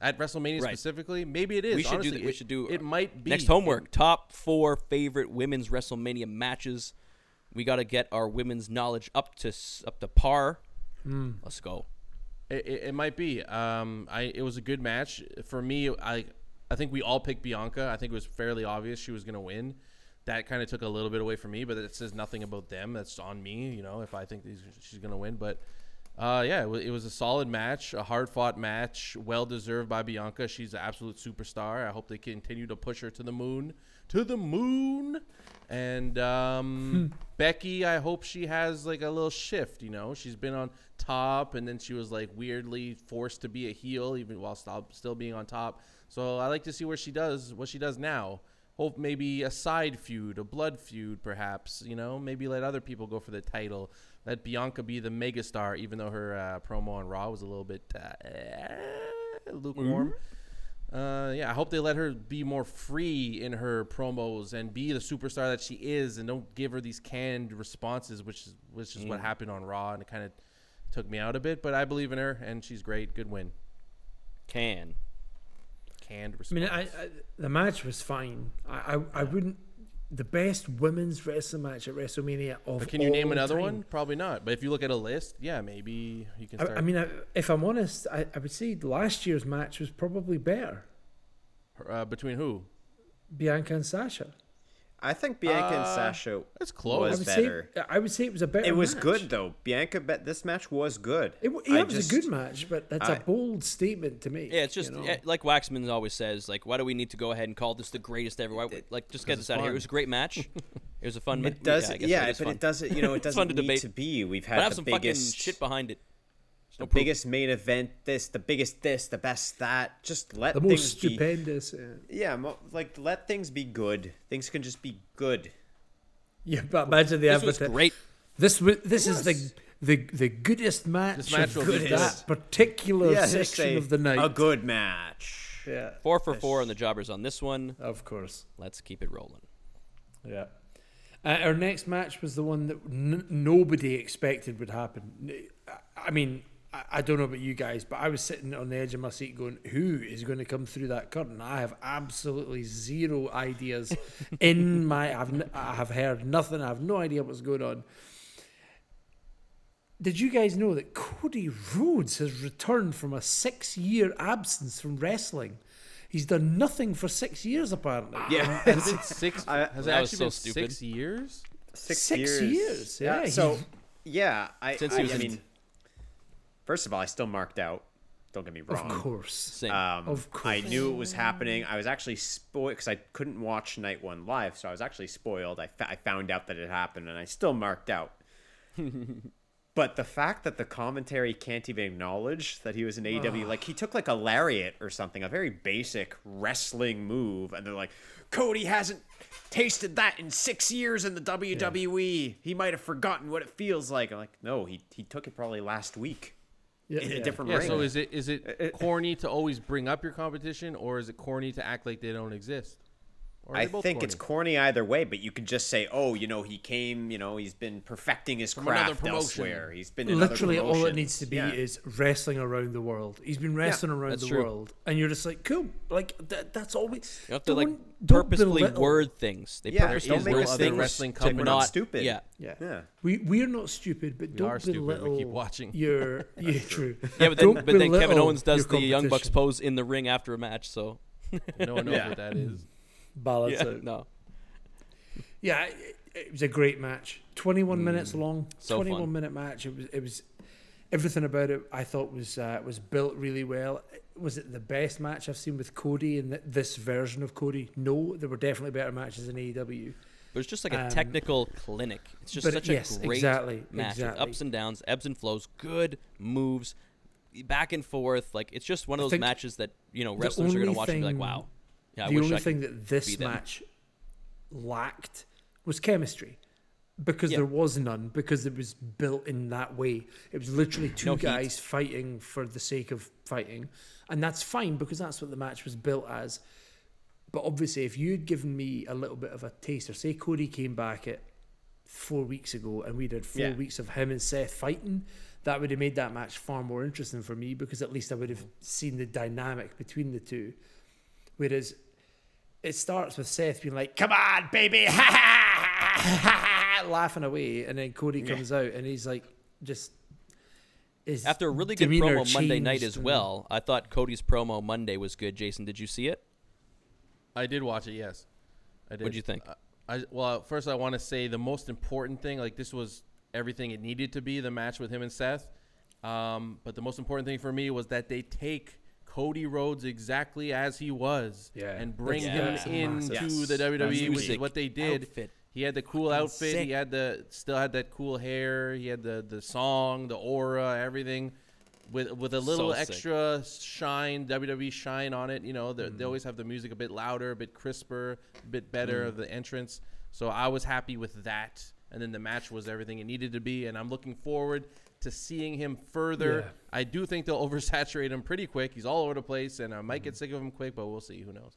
At WrestleMania Right. specifically, maybe it is. We should do Honestly, that- we it- should do, It might be Next homework: top four favorite women's WrestleMania matches. We got to get our women's knowledge up to up to par. Hmm. Let's go. It, it, it might be. Um, I it was a good match for me. I I think we all picked Bianca. I think it was fairly obvious she was gonna win. That kind of took a little bit away from me, but it says nothing about them. That's on me, you know. If I think these, she's gonna win, but uh, yeah, it, it was a solid match, a hard fought match, well deserved by Bianca. She's an absolute superstar. I hope they continue to push her to the moon, to the moon. And um, Becky, I hope she has like a little shift. You know, she's been on top, and then she was like weirdly forced to be a heel, even while still being on top. So I like to see where she does what she does now. Hope maybe a side feud, a blood feud, perhaps. You know, maybe let other people go for the title. Let Bianca be the megastar, even though her uh, promo on Raw was a little bit uh, lukewarm. Uh, yeah, I hope they let her be more free in her promos and be the superstar that she is, and don't give her these canned responses, which is which is what happened on Raw, and it kind of took me out a bit. But I believe in her, and she's great. Good win. Can Canned I mean, I, I, the match was fine. I, I, I wouldn't. The best women's wrestling match at WrestleMania of but can you name another time. one? Probably not. But if you look at a list, yeah, maybe you can start. I, mean, I, if I'm honest, I, I would say last year's match was probably better. uh, between who? Bianca and Sasha. I think Bianca and Uh, Sasha That's I close. was would better. say I would say it was a better. It was match. good though. Bianca, bet this match was good. It, w- I yeah, it was just- a good match, but that's a I- bold statement to make. yeah, it's just you know? yeah, like Waxman always says. Like, why do we need to go ahead and call this the greatest ever? Why, like, just get 'Cause this out of here. It was a great match. it was a fun. ma- It does, Yeah, I yeah, guess but fun. it doesn't. You know, it (laughs) It's fun doesn't to need debate. to be. We've But have had some the fucking biggest, shit behind it. There's no the proof. biggest main event. This, the biggest this, the best that. Just let the things most be. stupendous. uh, Yeah, mo- like let things be good. Things can just be good. yeah, but imagine the This was great. This w- this is the the the goodest match, This match will of be that particular Yeah, section of the night. A good match. yeah, Four for four on the jobbers on this one. of course. Let's keep it rolling. Yeah. Uh, our next match was the one that n- nobody expected would happen. N- I mean, I, I don't know about you guys, but I was sitting on the edge of my seat going, who is going to come through that curtain? I have absolutely zero ideas in (laughs) my. I've, n- I have heard nothing. I have no idea what's going on. Did you guys know that Cody Rhodes has returned from a six year absence from wrestling? He's done nothing for six years, apparently. Yeah. Has it six? I- has it That actually so been stupid. six years? Six, Six years, yeah, So, he- yeah, I, Since I, he was I in- mean, first of all, I still marked out. Don't get me wrong. Of course. Same. Um, Of course. I knew it was happening. I was actually spoiled because I couldn't watch night one live, so I was actually spoiled. I, fa- I found out that it happened, and I still marked out. (laughs) but the fact that the commentary can't even acknowledge that he was an AEW, like he took like a lariat or something, a very basic wrestling move, and they're like, Cody hasn't tasted that in six years in the WWE. He might have forgotten what it feels like. I'm like, no, he he took it probably last week Yeah, in yeah. a different Yeah. ring. So is it is it uh, uh, corny to always bring up your competition, or is it corny to act like they don't exist? Or I they both think it's corny? corny either way, but you could just say, "Oh, you know, he came. You know, he's been perfecting his another craft elsewhere. He's been in other Literally, all it needs to be Yeah. is wrestling around the world. He's been wrestling around the true. world, and you're just like, cool. Like that, that's all we. You have to like don't- don't purposefully word things. They Yeah, purposely don't make word us other things wrestling to companies not stupid. Yeah, Yeah. Yeah. We we're not stupid, but don't are stupid, we keep watching. Your (laughs) yeah, true. yeah, but then, but then Kevin Owens does the Young Bucks pose in the ring after a match. So (laughs) No one knows what that is. Balance yeah, out. no, Yeah, it, it was a great match. 21 minutes long. Mm. So 21 fun. minute match. It was it was everything about it I thought was uh, was built really well. Was it the best match I've seen with Cody and th- this version of Cody? No, there were definitely better matches in E AEW. but it's just like a Um, technical clinic. It's just but such yes, a great exactly, match. with exactly. Ups and downs, ebbs and flows, good moves, back and forth. Like it's just one of those matches that you know wrestlers are gonna only watch and be like, wow. Yeah, the only I thing that this match lacked was chemistry. Because Yeah. there was none, because it was built in that way. It was literally two No heat. guys fighting for the sake of fighting. And that's fine because that's what the match was built as. But obviously, if you'd given me a little bit of a taster, say Cody came back at four weeks ago and we did four Yeah. weeks of him and Seth fighting, that would have made that match far more interesting for me because at least I would have seen the dynamic between the two. Whereas it starts with Seth being like, "Come on, baby," (laughs) laughing away, and then Cody comes out and he's like, just his After a really good demeanor promo Monday night changed as and- well, I thought Cody's promo Monday was good. Jason, did you see it? I did watch it. Yes, I did. What'd you think? Uh, I well, first I want to say the most important thing. Like this was everything it needed to be. The match with him and Seth. Um, but the most important thing for me was that they take Cody Rhodes exactly as he was Yeah, and bring that's- him that's into massive. the WWE, which is what they did. outfit. He had the cool Fucking outfit. sick. He had the still had that cool hair. He had the the song, the aura, everything. With with a little sick. extra shine, WWE shine on it. You know, they Mm-hmm. they always have the music a bit louder, a bit crisper, a bit better Mm. of the entrance. So I was happy with that. And then the match was everything it needed to be. And I'm looking forward to seeing him further. Yeah. I do think they'll (laughs) oversaturate him pretty quick. He's all over the place, and I might get sick of him quick, but we'll see. Who knows?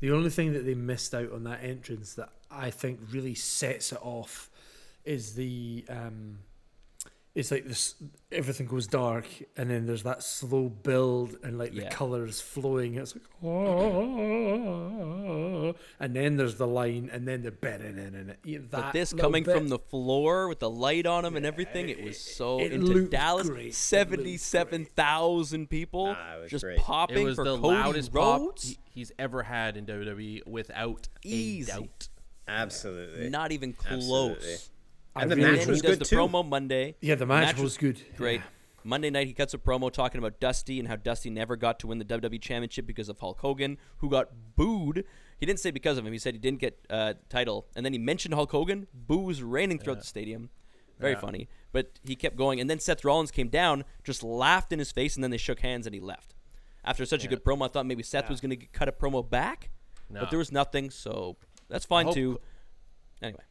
The only thing that they missed out on that entrance that I think really sets it off is the um, it's like this everything goes dark and then there's that slow build and like Yeah. the colors flowing. It's like oh, and then there's the line and then the bedding in and it. But this coming bit- from the floor with the light on him and everything, it was so it into Dallas. great. It looked Seventy-seven thousand people Ah, it was just great. popping It was for the Cody loudest pop Rhodes. he- he's ever had in WWE without Easy. a doubt. Absolutely. Not even close. Absolutely. I And the really match was he does good the too. promo Monday. Yeah, the match was good. Great. Yeah. Monday night, he cuts a promo talking about Dusty and how Dusty never got to win the WWE Championship because of Hulk Hogan, who got booed. He didn't say because of him. He said he didn't get uh, title, and then he mentioned Hulk Hogan. Boos raining throughout the stadium. Very Yeah. funny. But he kept going, and then Seth Rollins came down, just laughed in his face, and then they shook hands, and he left. After such a good promo, I thought maybe Seth was going to cut a promo back, No. but there was nothing, so that's fine hope- too. Anyway,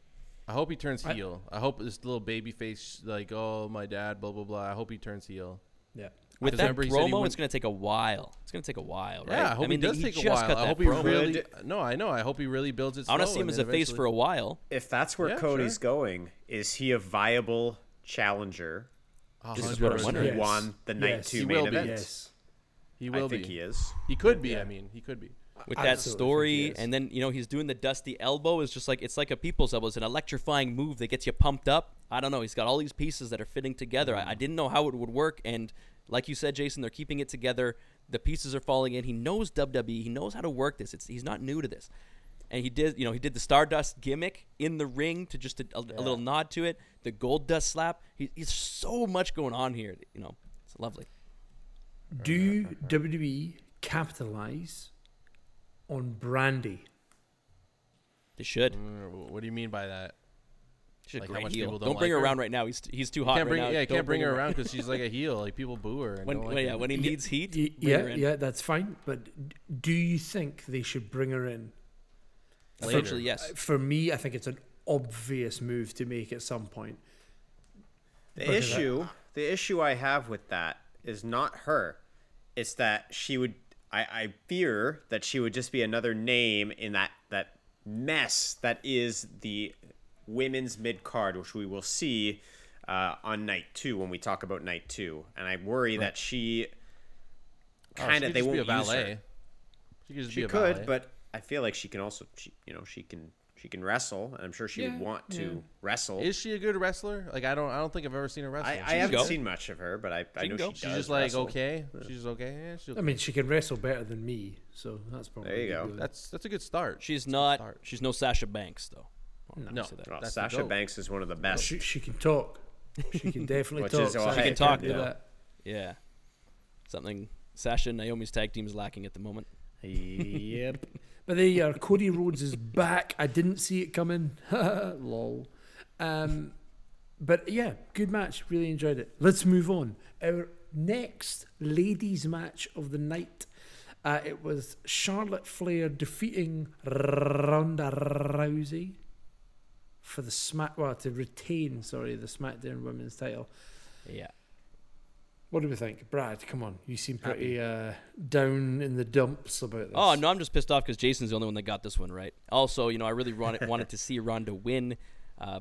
I hope he turns heel. I hope this little baby face, like, oh, my dad, blah, blah, blah. I hope he turns heel. Yeah. With that remember he promo, it's going to take a while. It's going to take a while, right? Yeah, I hope mean, he does he take a while. cut I that hope he promo. really. No, I know. I hope he really builds it. I want to see him as then a face for a while. If that's where Yeah, Cody's sure. going, is he a viable challenger A This is what I'm percent. wondering. who won the night Yes. two He main will be. event? Yes. He will I think be. he is. He could be. Yeah. I mean, he could be. With that absolutely story, and then you know he's doing the dusty elbow. Is just like it's like a people's elbow. It's an electrifying move that gets you pumped up. I don't know. He's got all these pieces that are fitting together. I, I mm-hmm. didn't know how it would work, and like you said, Jason, they're keeping it together. The pieces are falling in. He knows WWE. He knows how to work this. It's he's not new to this. And he did, you know, he did the Stardust gimmick in the ring to just a, a, a little nod to it. The Gold Dust slap. He, he's so much going on here. You know, it's lovely. Do WWE capitalize on Brandi? They should. Mm, What do you mean by that? She's a Like, how much heel. people Don't, don't bring like her her? around right now. He's he's too hot Can't bring. right now. Yeah, Don't can't bring her around. (laughs) around because she's like a heel. Like people boo her. And When, like yeah, her. when he needs heat, Y- bring yeah, her in. yeah, that's fine. But do you think they should bring her in? Essentially, yes. For me, I think it's an obvious move to make at some point. The Because I- issue, the issue I have with that is not her. It's that she would. I, I fear that she would just be another name in that that mess that is the women's mid card, which we will see uh, on night two when we talk about night two. And I worry that she Oh, kind of could they won't be a use valet. her. She could She could, but I feel like she can also, she, you know, she can she can wrestle, and I'm sure she Yeah, would want to wrestle. is she a good wrestler? Like I don't. I don't think I've ever seen her wrestle. I, I haven't go. seen much of her, but I, I know go. she She's just like wrestle. okay. She's okay. Yeah, she's I mean, she can wrestle better than me, so that's probably There you go. good. that's that's a good start. She's That's not. start. She's no Sasha Banks though. I'll No. that. Well, Sasha. Banks is one of the best. She, she can talk. She can (laughs) definitely talk. is why- Sasha She can talk, do though. that. Yeah, something Sasha and Naomi's tag team is lacking at the moment. yep. (laughs) But there you are. Cody Rhodes is back. I didn't see it coming. (laughs) Lol. Um, but yeah, good match. Really enjoyed it. Let's move on. Our next ladies' match of the night. Uh, it was Charlotte Flair defeating Ronda Rousey for the smack. Well, to retain, sorry, the SmackDown Women's title. Yeah. What do we think, Brad? Come on, you seem pretty uh, down in the dumps about this. Oh no, I'm just pissed off because Jason's the only one that got this one right. Also, you know, I really wanted wanted to see Ronda win. Uh,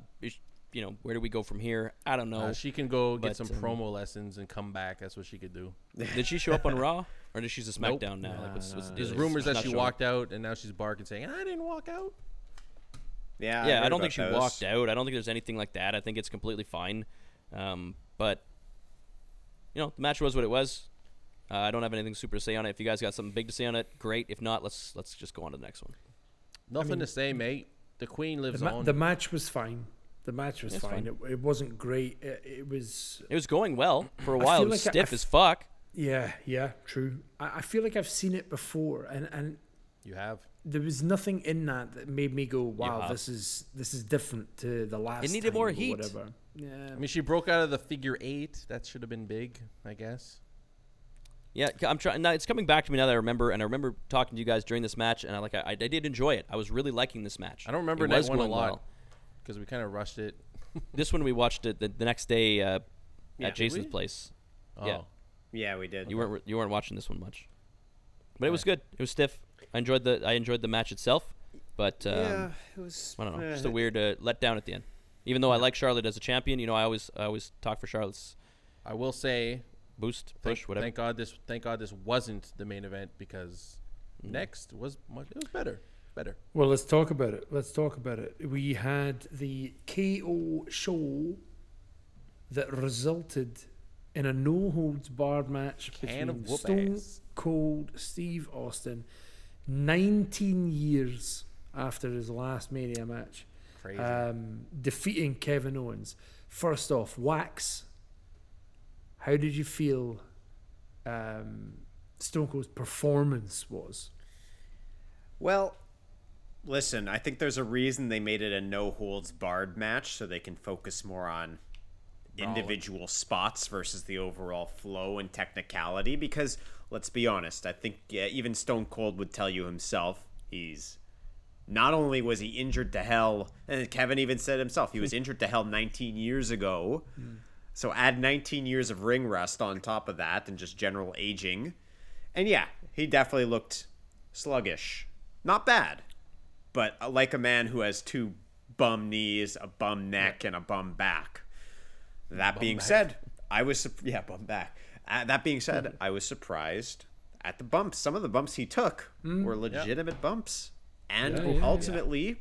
you know, where do we go from here? I don't know. Uh, she can go get but, some um, promo lessons and come back. That's what she could do. (laughs) Did she show up on Raw, or did she just Nope. SmackDown now? like, what's, what's Nah, There's rumors that she showing up. walked out and now she's barking saying, "I didn't walk out." Yeah. yeah, heard I don't think about she those. walked out. I don't think there's anything like that. I think it's completely fine. Um, but you know, the match was what it was. Uh, I don't have anything super to say on it. If you guys got something big to say on it, great. If not, let's let's just go on to the next one. Nothing mean- to say, mate. The queen lives the, ma- on. the match was fine. The match was It's fine. fine. It, it wasn't great. It, it was It was going well for a while. It was like I- I stiff f- as fuck. Yeah, yeah, true. I, I feel like I've seen it before, and, and you have. there was nothing in that that made me go, "Wow, this is this is different to the last." It needed time more or heat. Whatever. Yeah. I mean, she broke out of the figure eight. That should have been big, I guess. Yeah, I'm trying. Now it's coming back to me now that I remember, and I remember talking to you guys during this match, and I like I, I did enjoy it. I was really liking this match. I don't remember it night was one a going lot well. because we kind of rushed it. (laughs) This one we watched it the, the next day uh, Yeah. at Jason's we? place. Oh. Yeah. Yeah, we did. You weren't you weren't watching this one much, but it was good. It was stiff. I enjoyed the I enjoyed the match itself, but um, yeah, it was. I don't know, eh, just a weird uh, letdown at the end. Even though I like Charlotte as a champion, you know, I always I always talk for Charlotte's I will say, boost, thank, push, whatever. thank God this, thank God this wasn't the main event because Mm. next was much. It was better, better. Well, let's talk about it. Let's talk about it. We had the KO show that resulted in a no holds barred match Can between whoop Stone ass. Cold Steve Austin, 19 years after his last Mania match, Crazy. um, defeating Kevin Owens. First off, Wax, how did you feel um, Stone Cold's performance was? Well, listen, I think there's a reason they made it a no holds barred match so they can focus more on individual spots versus the overall flow and technicality because let's be honest, I think yeah, even Stone Cold would tell you himself he's not only was he injured to hell, and Kevin even said himself, he was injured to hell 19 years ago. So add 19 years of ring rust on top of that and just general aging. And yeah, he definitely looked sluggish. Not bad, but uh, like a man who has two bum knees, a bum neck, and a bum back. That being said, I was sup- yeah bum back. Uh, that being said, I was surprised at the bumps. Some of the bumps he took were legitimate bumps, and Yeah, yeah, ultimately,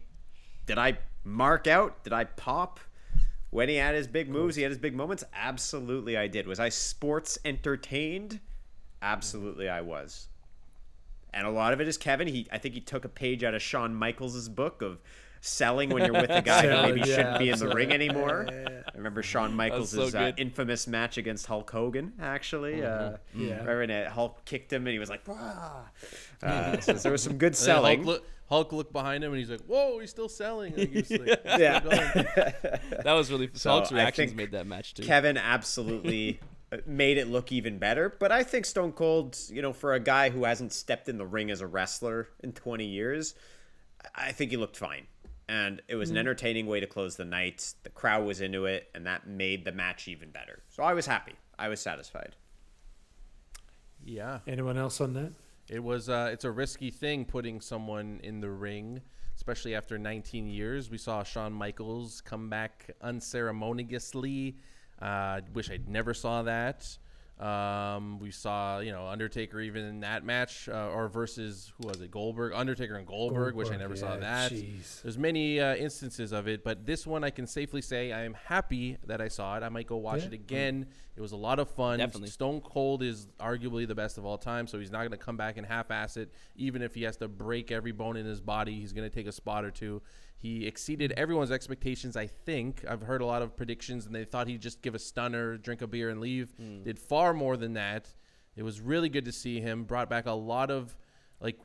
did I mark out? Did I pop? When he had his big moves, he had his big moments. Absolutely, I did. Was I sports entertained? Absolutely, I was. And a lot of it is Kevin. He, I think he took a page out of Shawn Michaels' book of selling when you're with a guy who maybe shouldn't yeah, be in the ring absolutely. anymore. I remember Shawn Michaels' so uh, infamous match against Hulk Hogan. Actually, uh, Yeah. remember when uh, Hulk kicked him and he was like, "Wah." uh, (laughs) so there was some good selling. Hulk, Hulk looked behind him and he's like, "Whoa, he's still selling." Like, he's (laughs) like, Yeah. (laughs) That was really So, Hulk's I reactions made that match too. Kevin absolutely (laughs) uh, made it look even better. But I think Stone Cold, you know, for a guy who hasn't stepped in the ring as a wrestler in 20 years, I think he looked fine. And it was an entertaining way to close the night. The crowd was into it, and that made the match even better. So I was happy. I was satisfied. yeah. Anyone else on that? It was uh, it's a risky thing putting someone in the ring, especially after 19 years. We saw Shawn Michaels come back unceremoniously. Uh, wish I'd never saw that. Um, we saw you know Undertaker even in that match uh, or versus who was it Goldberg Undertaker and Goldberg, which I Goldberg, never saw that. jeez. There's many uh, instances of it, but this one I can safely say I am happy that I saw it. I might go watch Yeah. it again. It was a lot of fun. Definitely. Stone Cold is arguably the best of all time, so he's not going to come back and half-ass it. Even if he has to break every bone in his body, he's going to take a spot or two. He exceeded everyone's expectations. I think I've heard a lot of predictions, and they thought he'd just give a stunner, drink a beer, and leave. Did far more than that. It was really good to see him. Brought back a lot of like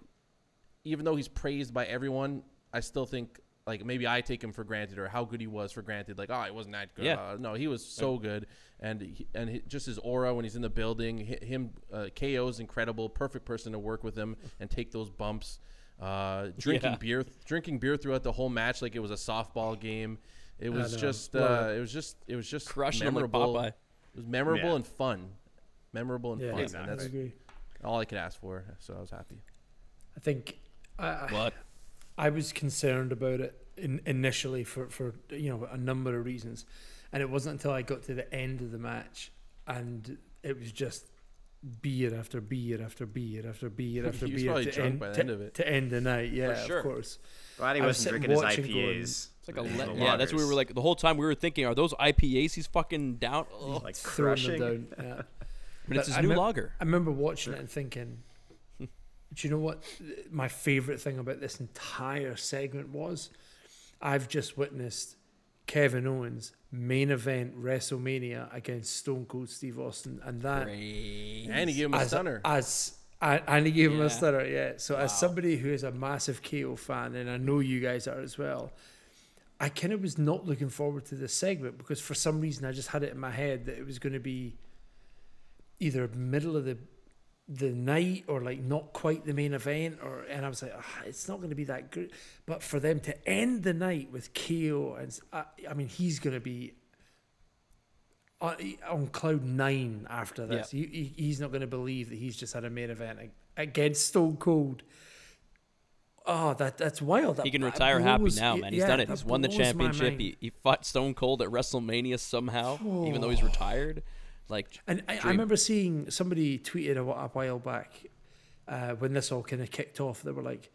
even though he's praised by everyone, I still think like maybe I take him for granted or how good he was for granted. Like, oh, he wasn't that good. Yeah. Uh, no, he was so good, and he, and he, just his aura when he's in the building, him uh, KO is incredible. Perfect person to work with him and take those bumps. Uh, drinking Yeah. beer, drinking beer throughout the whole match like it was a softball game. It was just, uh, it was just, it was just Crushing him like memorable. It was memorable Yeah. and fun, memorable and Yeah, fun, exactly. and I that's agree. all I could ask for. So I was happy. I think I, I- What? I was concerned about it in, initially for, for you know a number of reasons, and it wasn't until I got to the end of the match and it was just beer after beer after beer after beer (laughs) after beer to, end, the to, end to end the night. Yeah, sure. of course. Glad he I was wasn't drinking his IPAs. going- It's like a le- yeah. That's what we were like the whole time. We were thinking, are those IPAs he's fucking down? Ugh. like crushing. them down. Yeah. (laughs) But it's his I new mem- lager. I remember watching it and thinking, do you know what my favorite thing about this entire segment was? I've just witnessed Kevin Owens main event WrestleMania against Stone Cold Steve Austin, and that Great. And he gave him a as stunner. as and and he gave him a stunner, yeah. So as somebody who is a massive KO fan, and I know you guys are as well, I kind of was not looking forward to this segment because for some reason I just had it in my head that it was going to be either middle of the the night or like not quite the main event or and I was like "Ah, it's not going to be that good but for them to end the night with KO and I mean he's going to be on, on cloud nine after this he, he, he's not going to believe that he's just had a main event against Stone Cold oh that that's wild He can That retire happy now, man. He's yeah, done it. He's won the championship. He, he fought Stone Cold at WrestleMania somehow, even though he's retired. Like, And I, I remember seeing somebody tweeted a, a while back uh, when this all kind of kicked off. They were like,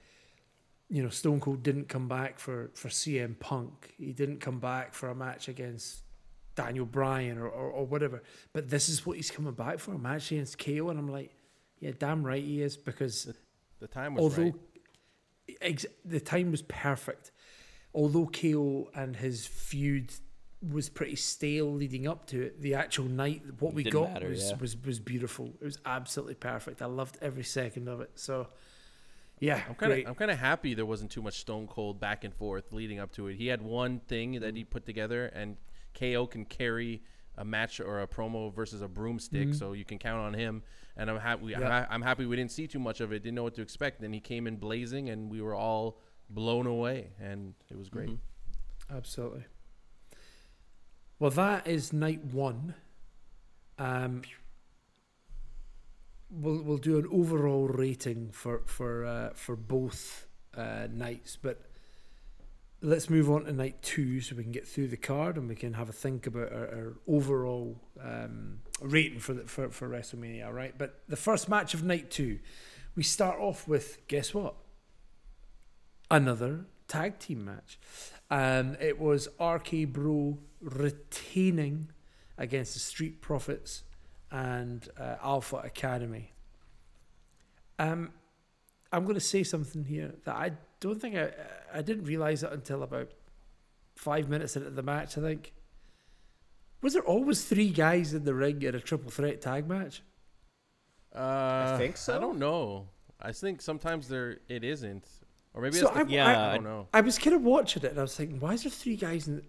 you know, Stone Cold didn't come back for, for CM Punk. He didn't come back for a match against Daniel Bryan or, or, or whatever. But this is what he's coming back for a match against KO. And I'm like, yeah, damn right he is because The time was although right. ex- the time was perfect, although KO and his feud was pretty stale leading up to it, the actual night what we got matter, was, yeah. was was beautiful. It was absolutely perfect. I loved every second of it. So, yeah, I'm kind of I'm kind of happy there wasn't too much Stone Cold back and forth leading up to it. He had one thing that he put together, and KO can carry a match or a promo versus a broomstick, so you can count on him. And I'm happy. I'm, Yeah. I'm happy we didn't see too much of it. Didn't know what to expect. Then he came in blazing, and we were all blown away, and it was great. Mhm. Absolutely. Well, that is night one. Um, we'll we'll do an overall rating for for uh, for both uh, nights, but let's move on to night two so we can get through the card and we can have a think about our, our overall um, rating for the for for WrestleMania. Right, but the first match of night two, we start off with guess what? Another tag team match. Um, it was RK Bro retaining against the Street Profits and uh, Alpha Academy. Um, I'm going to say something here that I don't think I I didn't realize it until about five minutes into the match. I think was there always three guys in the ring in a triple threat tag match? Uh, I think so. I don't know. I think sometimes there it isn't, or maybe So that's the, I- Yeah, I don't know. I was kind of watching it and I was thinking, why is there three guys in?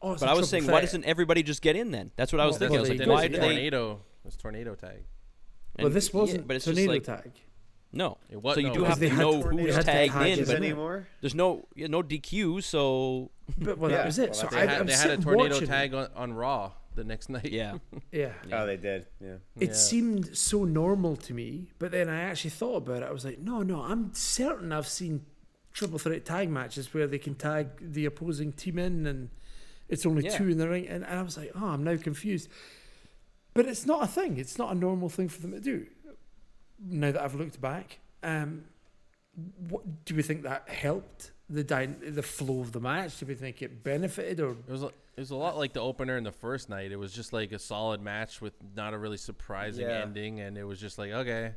Oh, it's But a I was triple saying, why doesn't everybody just get in then? That's what I was Well, thinking. I was like, why yeah. do they? tornado? It's tornado tag. Well, this wasn't but it's just tornado like tag. no. It was so you no, do have to know to- who's tagged in, but anymore. there's no yeah, no DQ. So But well, Yeah, that was it. well, so that's I, They had, I'm they had a tornado tag on, on Raw the next (laughs) night. yeah, Yeah. Oh, they did. Yeah. It Yeah. seemed so normal to me, but then I actually thought about it. I was like, no, no, I'm certain I've seen triple threat tag matches where they can tag the opposing team in and it's only Yeah. two in the ring. And, and I was like, oh, I'm now confused. But it's not a thing. It's not a normal thing for them to do. Now that I've looked back, um, what do we think that helped the dy- the flow of the match? Do we think it benefited or It was a- it was a lot like the opener in the first night. It was just like a solid match with not a really surprising Yeah. ending, and it was just like okay.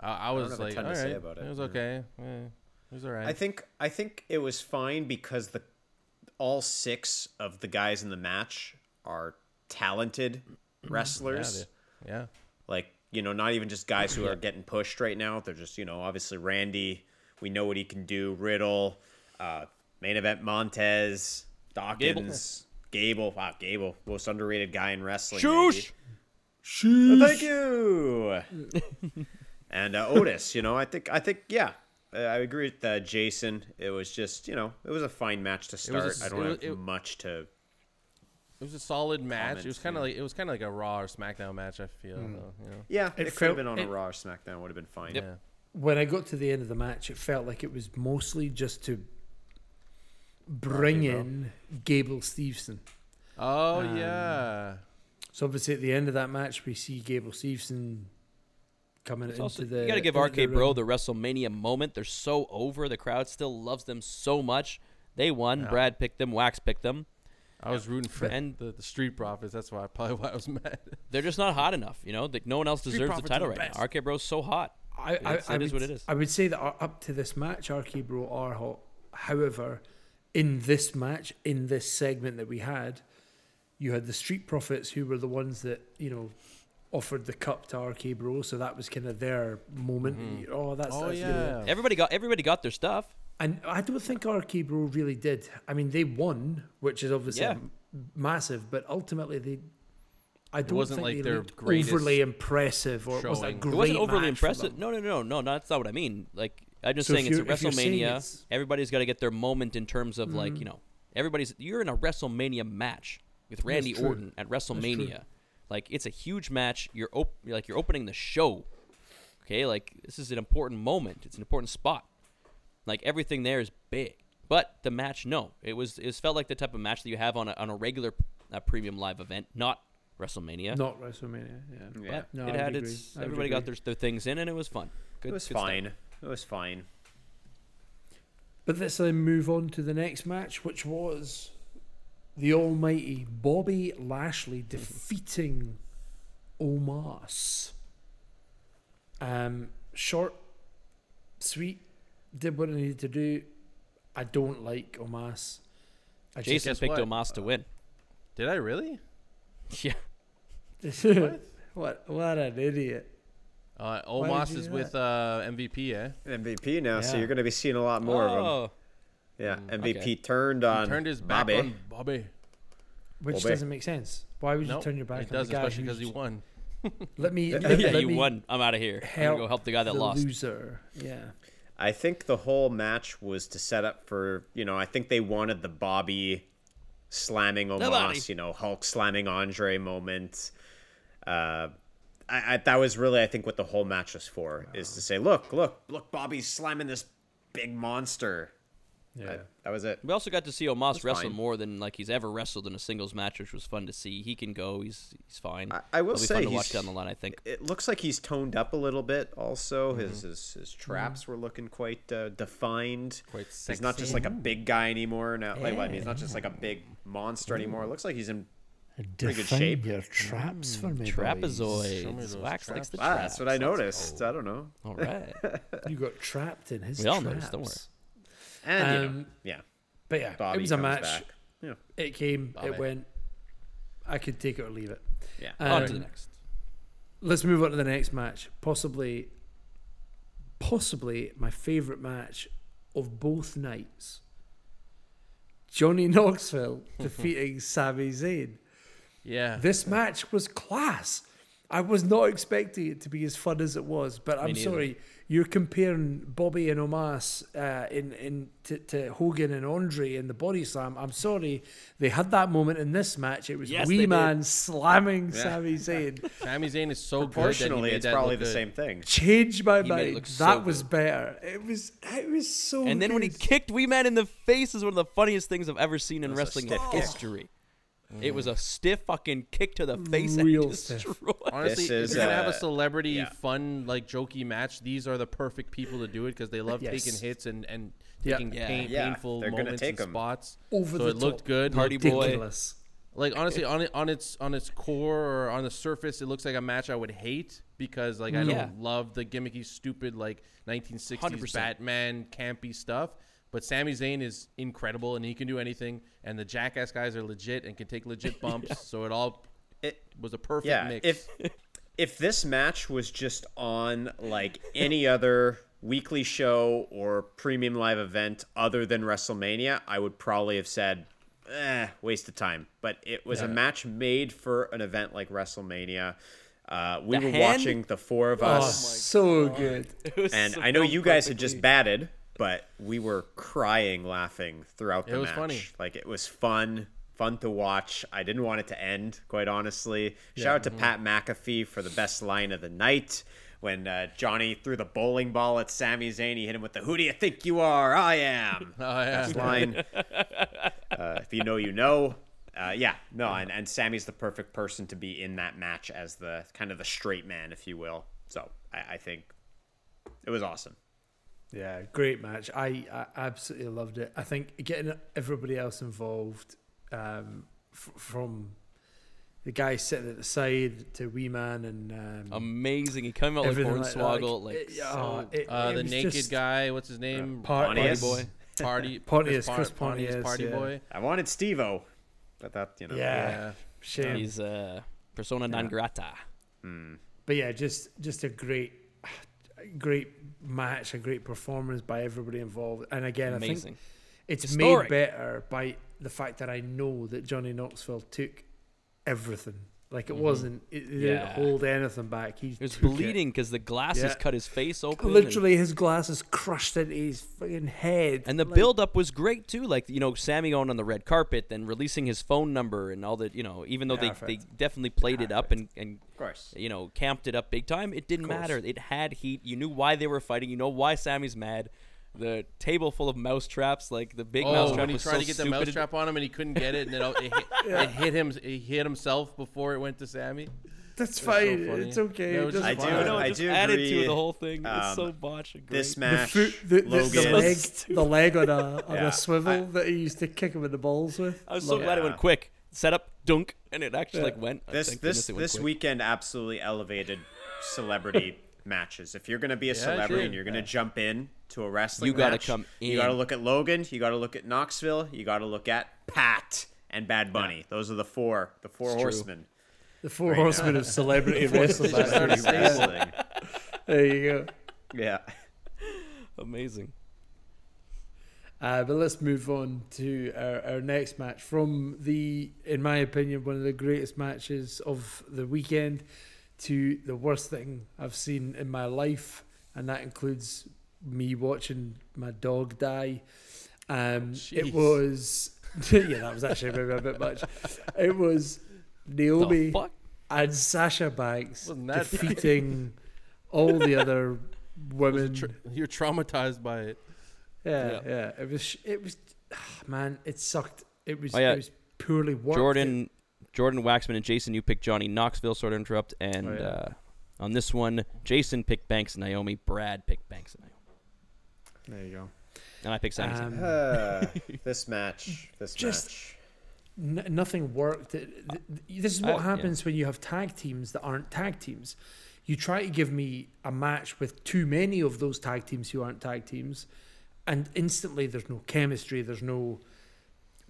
I, I was have a like, ton all to say about it, it was okay. Yeah, it was alright. I think I think it was fine because the all six of the guys in the match are talented (clears throat) wrestlers. yeah, yeah. like you know, not even just guys who are getting pushed right now. They're just you know, obviously Randy. We know what he can do. Riddle, uh, main event Montez, Dawkins, Gable. Wow, Gable, most underrated guy in wrestling. Shoosh. Oh, thank you. (laughs) and uh, Otis, you know, I think, I think, yeah, I agree with uh, Jason. It was just, you know, it was a fine match to It was a start. s- I don't it have it- much to. It was a solid match. it was kind of like it was kind of like a Raw or SmackDown match. I feel, though, you know. Yeah, It it, could felt- have been on it- a Raw or SmackDown. Would have been fine. Yep. Yeah. when I got to the end of the match, it felt like it was mostly just to bring Okay, bro. in Gable Steveson. Oh Um, yeah. So obviously at the end of that match, we see Gable Steveson coming It's into also, the. you got to give into RK Bro the WrestleMania moment. They're so over. The crowd still loves them so much. They won. Yeah. Brad picked them. Wax picked them. I was rooting for And- the, the Street Profits. That's why probably why I was (laughs) mad. They're just not hot enough. You know, like no one else Street deserves the title the right best. now. RK Bro's so hot. I, I, It's- I it is would, what it is. I would say that up to this match, RK Bro are hot. However, in this match, in this segment that we had, you had the Street Profits who were the ones that you know offered the cup to RK Bro, so that was kind of their moment. Mm-hmm. Oh, that's oh that's really- yeah. Everybody got everybody got their stuff. And I don't think RK Bro really did. I mean, they won, which is obviously Yeah. massive, but ultimately they. I don't wasn't think like they their looked overly impressive, or it was a showing. It great It wasn't overly match impressive. No, no, no, no, no. That's not what I mean. Like I'm just So saying, it's a you're- if you're saying WrestleMania. it's- Everybody's got to get their moment in terms of Mm. like you know, everybody's. You're in a WrestleMania match with Randy. Orton at true. WrestleMania. Like it's a huge match. You're op- like you're opening the show. Okay, like this is an important moment. It's an important spot. Like everything there is big. But the match, no, it was it felt like the type of match that you have on a on a regular uh, premium live event, not WrestleMania. Not WrestleMania. Yeah. Yeah. But No, it had would its. agree. Everybody got their, their things in, and it was fun. Good, It was good stuff. fine. It was fine. But let's then move on to the next match, which was the almighty Bobby Lashley defeating Omos. Um, short, sweet, did what I needed to do. I don't like Omos. I Jason Guess picked what? Omos to win. Did I really? Yeah. just (laughs) what what an idiot. Uh, Why Omos did you is do with uh, MVP, eh? MVP now, so you're going to be seeing a lot more of him. Yeah, Mm, MVP okay. turned He on. turned his back Bobby. on Bobby. Which Bobby. doesn't make sense. Why would you Nope, turn your back it on does, the guy especially because he who's- won. (laughs) (laughs) Let me. yeah, let, let you me won. I'm out of here. I'm help go help the guy that the lost. loser. Yeah. I think the whole match was to set up for you know I think they wanted the Bobby slamming Nobody. Omos, you know Hulk slamming Andre moment. Uh, I, I that was really I think what the whole match was for is to say look look look Bobby's slamming this big monster. Yeah. I- that was it. We also got to see Omos wrestle fine. more than like he's ever wrestled in a singles match, which was fun to see. He can go. He's he's fine. I- I will It'll be say fun to he's- watch down the line. I think. It looks like he's toned up a little bit. Also, Mm-hmm. his, his his traps were looking quite uh, defined. Quite sexy. He's not just like a big guy anymore. Now, like, well, I mean, he's not just like a big monster anymore. It looks like he's in. Pretty good Define shape. your traps for me, boys. Show me Trapezoids. those Wax likes the traps. Ah, traps. that's what I noticed. I don't know. All right. (laughs) You got trapped in his We all traps. noticed, don't worry. And you know, Um, yeah, But yeah, Bobby it was a match. back. Yeah, It came, Bobby. it went. I could take it or leave it. yeah. On to Um, the next. Let's move on to the next match. Possibly, possibly my favorite match of both nights. Johnny (laughs) Knoxville (laughs) defeating Sami Zayn. Yeah. This match was class. I was not expecting it to be as fun as it was, but I'm neither. sorry. You're comparing Bobby and Omos uh, in in to, to Hogan and Andre in the body slam. I'm sorry, they had that moment in this match. It was Yes, Wee they did. Man slamming Sami Zayn. (laughs) Sami Zayn is so good Proportionally, made it's probably the good. same thing. Change my He mind. look so that was good. better. It was it was so. And then when he kicked Wee Man in the face is one of the funniest things I've ever seen in was a wrestling stiff kick. history. It was a stiff fucking kick to the face Real and stiff. (laughs) destroyed. Honestly, This if is, you're gonna have uh, a celebrity, yeah. fun, like jokey match, these are the perfect people to do it because they love Yes. taking hits and and taking Yeah. pain, Yeah, painful they're gonna moments take and 'em. spots. Over so the it looked good. Party boy. Like honestly, on it, on its on its core or on the surface, it looks like a match I would hate because like I Yeah. don't love the gimmicky, stupid like 1960s 100%. Batman campy stuff. But Sami Zayn is incredible and he can do anything. And the Jackass guys are legit and can take legit (laughs) bumps. So it all It, was a perfect yeah, mix. if if this match was just on like any other weekly show or premium live event other than WrestleMania, I would probably have said, "Eh, waste of time." But it was a match made for an event like WrestleMania. Uh, we The were hand? watching the four of us. Oh, us, so good. (laughs) And so I know you guys had just batted, but we were crying laughing throughout the It was match. funny. Like it was fun, fun to watch. I didn't want it to end, quite honestly. Shout out to Mm-hmm. Pat McAfee for the best line of the night. When uh, Johnny threw the bowling ball at Sami Zayn, he hit him with the "Who do you think you are? I am." (laughs) oh yeah, Best line. (laughs) uh, if you know, you know. Uh, yeah, no, and, and Sami's the perfect person to be in that match as the kind of the straight man, if you will. So I, I think it was awesome. Yeah, great match. I, I absolutely loved it. I think getting everybody else involved, um, f- from the guy sitting at the side to Wee Man and um, amazing. He came out like everything like that, like, like, so oh, it- uh, it the naked just- guy. What's his name? Par- Party boy. (laughs) Party. Pontius, Par- Chris Pontius, Party yeah. boy. I wanted Steve-O, but that, you know. Yeah, Yeah. shame. He's uh, persona non grata. But yeah, just just a great, great match, a great performance by everybody involved. And again, I think it's Historic. made better by the fact that I know that Johnny Knoxville took everything. Like it mm-hmm. wasn't, it, it didn't hold anything back. He was bleeding because the glasses Yeah. cut his face open. and- Literally, his glasses crushed into his fucking head. And the Like, build up was great too. Like, you know, Sami going on the red carpet, then releasing his phone number and all that, you know, even though they, they definitely played it up and, and Of course. you know, camped it up big time, it didn't matter. It had heat. You knew why they were fighting. You know why Sami's mad. The table full of mouse traps, like the big mouse Oh, trap when he was tried so to get the stupid. mouse trap on him and he couldn't get it, and then it hit, (laughs) it hit him. He hit himself before it went to Sami. That's so fine. funny. it's okay. No, it it's doesn't I do- I matter. it I just do added to the whole thing. it's um, so botched. and This great. The, match, the, the, the Logan. leg, stupid. the leg on a on (laughs) Yeah, a swivel I- that he used to kick him in the balls with. I was so Love glad it Yeah. went quick. Set up, dunk, and it actually Yeah. like went. This this went this quick. weekend absolutely elevated celebrity (laughs) matches. If you're gonna be a Yeah, celebrity and you're gonna jump in to a wrestling You gotta match, come You gotta look at Logan. You gotta look at Knoxville. You gotta look at Pat and Bad Bunny. Those are the four the four It's true. horsemen. The four horsemen of celebrity (laughs) wrestling. Just started matches. stable. Wrestling. There you go. yeah. Amazing. Uh, but let's move on to our, our next match from the, in my opinion, one of the greatest matches of the weekend to the worst thing I've seen in my life, and that includes me watching my dog die. Um, it was (laughs) yeah, that was actually maybe a bit much. It was Naomi and Sasha Banks Wasn't bad? defeating all the other (laughs) women. Tra- you're traumatized by it. yeah, Yeah. yeah, It was. It was. ah, man, it sucked. It was. Oh, yeah. It was poorly worked. Jordan, Jordan Waxman and Jason, you picked Johnny Knoxville. Sort of interrupt, and Oh, yeah. uh, on this one, Jason picked Banks and Naomi. Brad picked Banks and Naomi, There you go. and I picked Sami Um, Uh, (laughs) (laughs) this match. This Just- match. N- nothing worked. It- th- th- This is what yeah. happens when you have tag teams that aren't tag teams. You try to give me a match with too many of those tag teams who aren't tag teams, and instantly there's no chemistry. There's no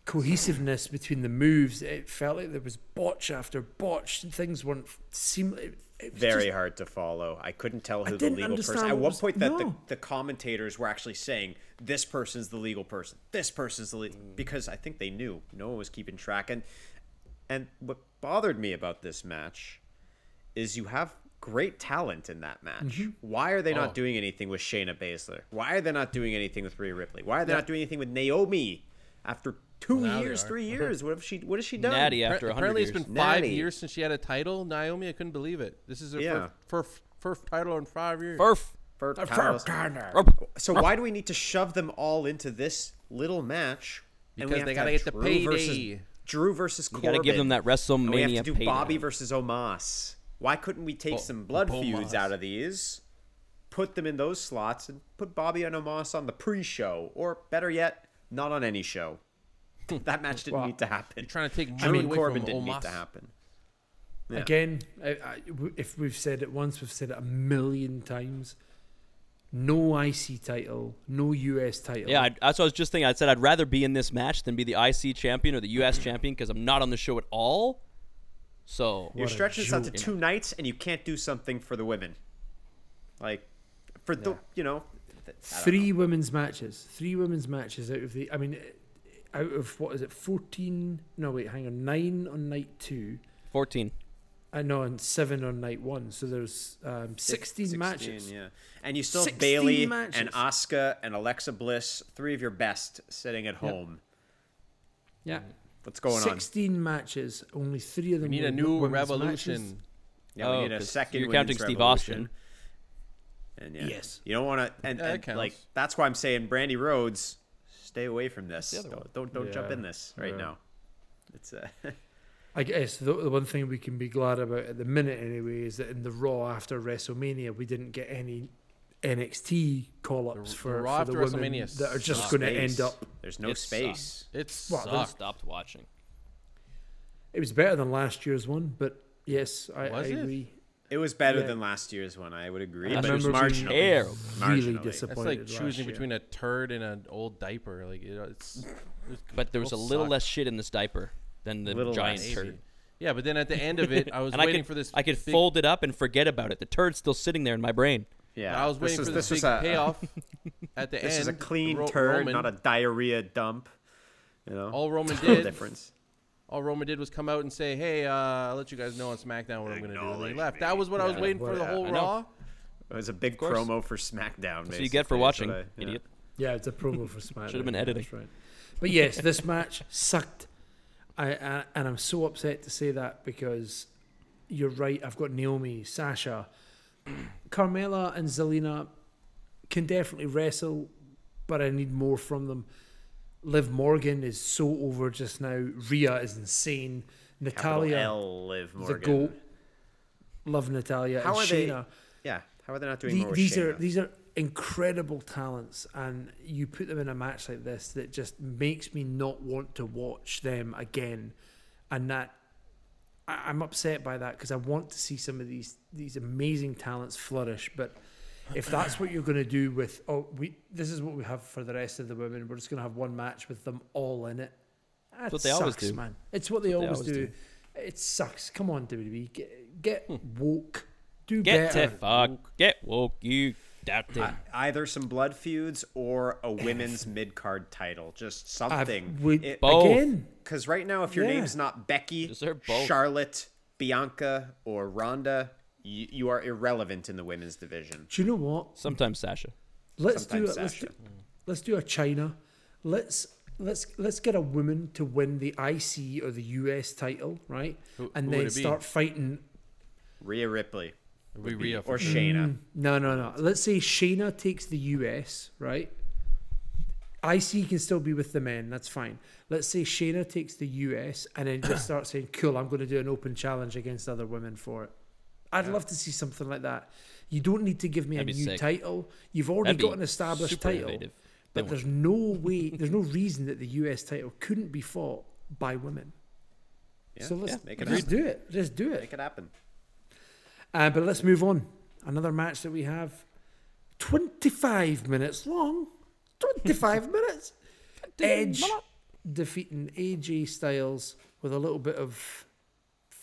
cohesiveness between the moves. It felt like there was botch after botch. and Things weren't seamless. It, it Very just- hard to follow. I couldn't tell I who the didn't legal person. understand At what one was- point, that the, no. the commentators were actually saying this person's the legal person. This person's the legal because I think they knew no one was keeping track. And and what bothered me about this match is you have great talent in that match. Mm-hmm. Why are they not Oh. doing anything with Shayna Baszler? Why are they not doing anything with Rhea Ripley? Why are they not doing anything with Naomi after two Now they years, three (laughs) years? What have she? What has she done? Natty after 100 Apparently, it's been five Natty. years since she had a title. Naomi, I couldn't believe it. This is her Yeah. first, first, first title in five years. Furf. For Uh, titles. Furf. So why do we need to shove them all into this little match? Because have they gotta have get the Drew versus- Drew versus You Corbin. got to give them that WrestleMania. And we have WrestleMania to do payday. Bobby versus Omos. Why couldn't we take Bo- some blood Bomos. feuds out of these, put them in those slots, and put Bobby and Omos on the pre-show, or better yet, not on any show? (laughs) that match didn't Well, need to happen. You're trying to take Drew money and away Corbin from didn't need to happen. Yeah. Again, I, I, w- if we've said it once, we've said it a million times. No IC title, no US title. Yeah, I, that's what I was just thinking. I said I'd rather be in this match than be the IC champion or the US champion because I'm not on the show at all. So You're stretching this out to two nights, and you can't do something for the women. Like, for the you know, th- I don't three women's matches. Three women's matches out of the. I mean, out of what is it? Fourteen? No, wait, hang on. Nine on night two. 14. I know, and seven on night one. So there's um, 16, matches. Yeah, and you still have Bayley matches. and Asuka and Alexa Bliss, three of your best, sitting at home. Yeah. What's going on? 16 matches. Only three of We them. need were a new revolution. matches. Yeah, we Oh, need a 'cause second. you're counting Steve revolution. Austin. And yeah, Yes. you don't want to. And, Yeah, that and counts. like that's why I'm saying Brandi Rhodes, stay away from this. the Don't don't, don't jump in this right yeah. now. It's uh, (laughs) I guess the, the one thing we can be glad about at the minute, anyway, is that in the Raw after WrestleMania, we didn't get any NXT call ups for, the Raw for after the women WrestleMania that are just going to end up. There's no It space. It's Well, I stopped watching. It was better than last year's one, but yes, I, I Was it? agree. It was better Yeah. than last year's one. I would agree, I but it was remember being marginally. Really Marginally. That's disappointed. like choosing year. between a turd and an old diaper. Like you know, it's. it's But there was a little suck. less shit in this diaper than the Little giant less. turd. Yeah, but then at the end of it, I (laughs) was and I waiting could, for this. I could big- fold it up and forget about it. The turd's still sitting there in my brain. Yeah, I was waiting this for this, this big a, payoff (laughs) at the This end. is a clean Ro- turd, Roman, not a diarrhea dump. You know, All Roman Little did, difference. All Roman did was come out and say, "Hey, uh, I'll let you guys know on SmackDown what I'm going to do." And Acknowledge he left. me. That was what I was waiting for the whole I know. Raw. It was a big promo for SmackDown. That's what you get for watching, I- yeah. idiot. Yeah, it's a promo for (laughs) SmackDown. Should've been yeah, editing. That's right. But yes, this match sucked. I, I and I'm so upset to say that because you're right. I've got Naomi, Sasha, (clears throat) Carmella, and Zelina can definitely wrestle, but I need more from them. Liv Morgan is so over just now. Rhea is insane. Natalya, L, Liv the goat. Love Natalya. How and are they- Shayna. Yeah, how are they not doing The- more these are Shayna? these are incredible talents, and you put them in a match like this that just makes me not want to watch them again, and that I, I'm upset by that because I want to see some of these these amazing talents flourish, but. If that's what you're going to do with oh we this is what we have for the rest of the women we're just going to have one match with them all in it. That what they always sucks, do. man. It's what they always, always do. do. It sucks. Come on, WWE, get get hmm. woke. Do Get better. to fuck. Get woke, you dirty. I- either some blood feuds or a women's mid card title, just something. we- It- Both. Again, Because right now, if your Yeah. name's not Becky, Deserve both. Charlotte, Bianca, or Ronda, you, you are irrelevant in the women's division. do you know what? Sometimes Sasha. Let's do Sometimes it. Let's do, Sasha. let's do a Chyna. Let's let's let's get a woman to win the IC or the US title, right? Who- and who then start fighting. Rhea Ripley It'd be Rhea or for sure. Shayna. Mm, no, no, no. Let's say Shayna takes the US, right? IC can still be with the men. That's fine. Let's say Shayna takes the US and then just (coughs) start saying, "Cool, I'm going to do an open challenge against other women for it." I'd love to see something like that. You don't need to give me That'd a new sick. title. You've already got an established title. innovative. But there's no way, there's no reason that the US title couldn't be fought by women. Yeah, so let's yeah, make it just happen. do it. Just do it. Make it happen. Uh, but let's move on. Another match that we have 25 minutes long. 25 (laughs) minutes. Edge defeating AJ Styles with a little bit of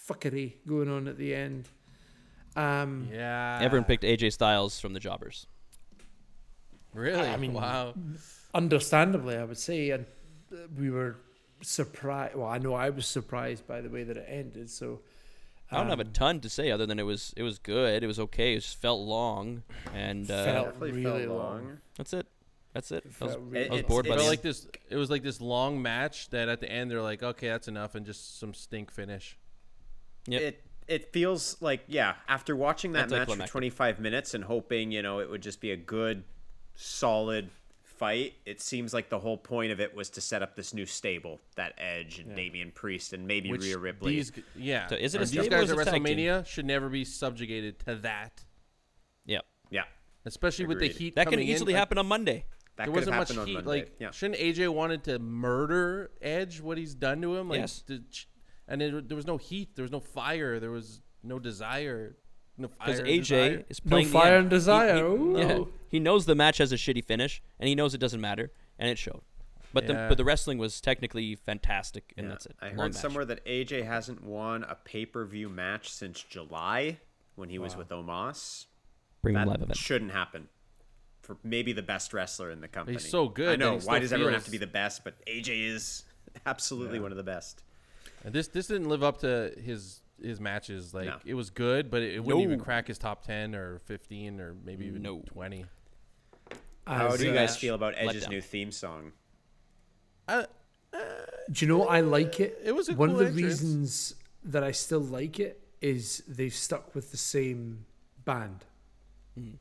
fuckery going on at the end. Um, Yeah. Everyone picked AJ Styles from the Jobbers. Really? I mean, wow. understandably, I would say, and uh, we were surprised. Well, I know I was surprised by the way that it ended. So I don't have a um, ton to say other than it was it was good. It was okay. It just felt long, and uh, Felt really felt long. that's it. That's it. I was, felt really I was It- bored it's- by It the felt like this. It was like this long match that at the end they're like, okay, that's enough, and just some stink finish. Yep. It it feels like yeah. After watching that match for 25 minutes and hoping you know it would just be a good, solid fight, it seems like the whole point of it was to set up this new stable that Edge and Damian Priest and maybe Which Rhea Ripley. These, yeah. So is it a stable these guys at it team? WrestleMania should never be subjugated to that, yeah, yeah, especially with the heat. that can easily in. Like, happen on Monday. that there wasn't much heat. Monday. Like, yeah. shouldn't AJ wanted to murder Edge? What he's done to him? Like, Yes. the ch- and it, there was no heat. There was no fire. There was no desire. No fire. Because AJ desire. is no playing the fire end. and desire. He, Ooh. he, yeah, he knows the match has a shitty finish, and he knows it doesn't matter, and it showed. But the but the wrestling was technically fantastic, and Yeah. that's it. I Long heard match. somewhere that AJ hasn't won a pay per view match since July when he was with Omos. bring That live event. shouldn't happen for maybe the best wrestler in the company. He's so good I know. Why still does everyone have to be the best? But AJ is absolutely one of the best. And this this didn't live up to his his matches. Like No. it was good, but it, it wouldn't even crack his top ten or fifteen or maybe even No. twenty. How As, do you uh, guys feel about Edge's down. new theme song? Uh, Do you know I like it? It was a one cool of the entrance. reasons that I still like it is they've stuck with the same band.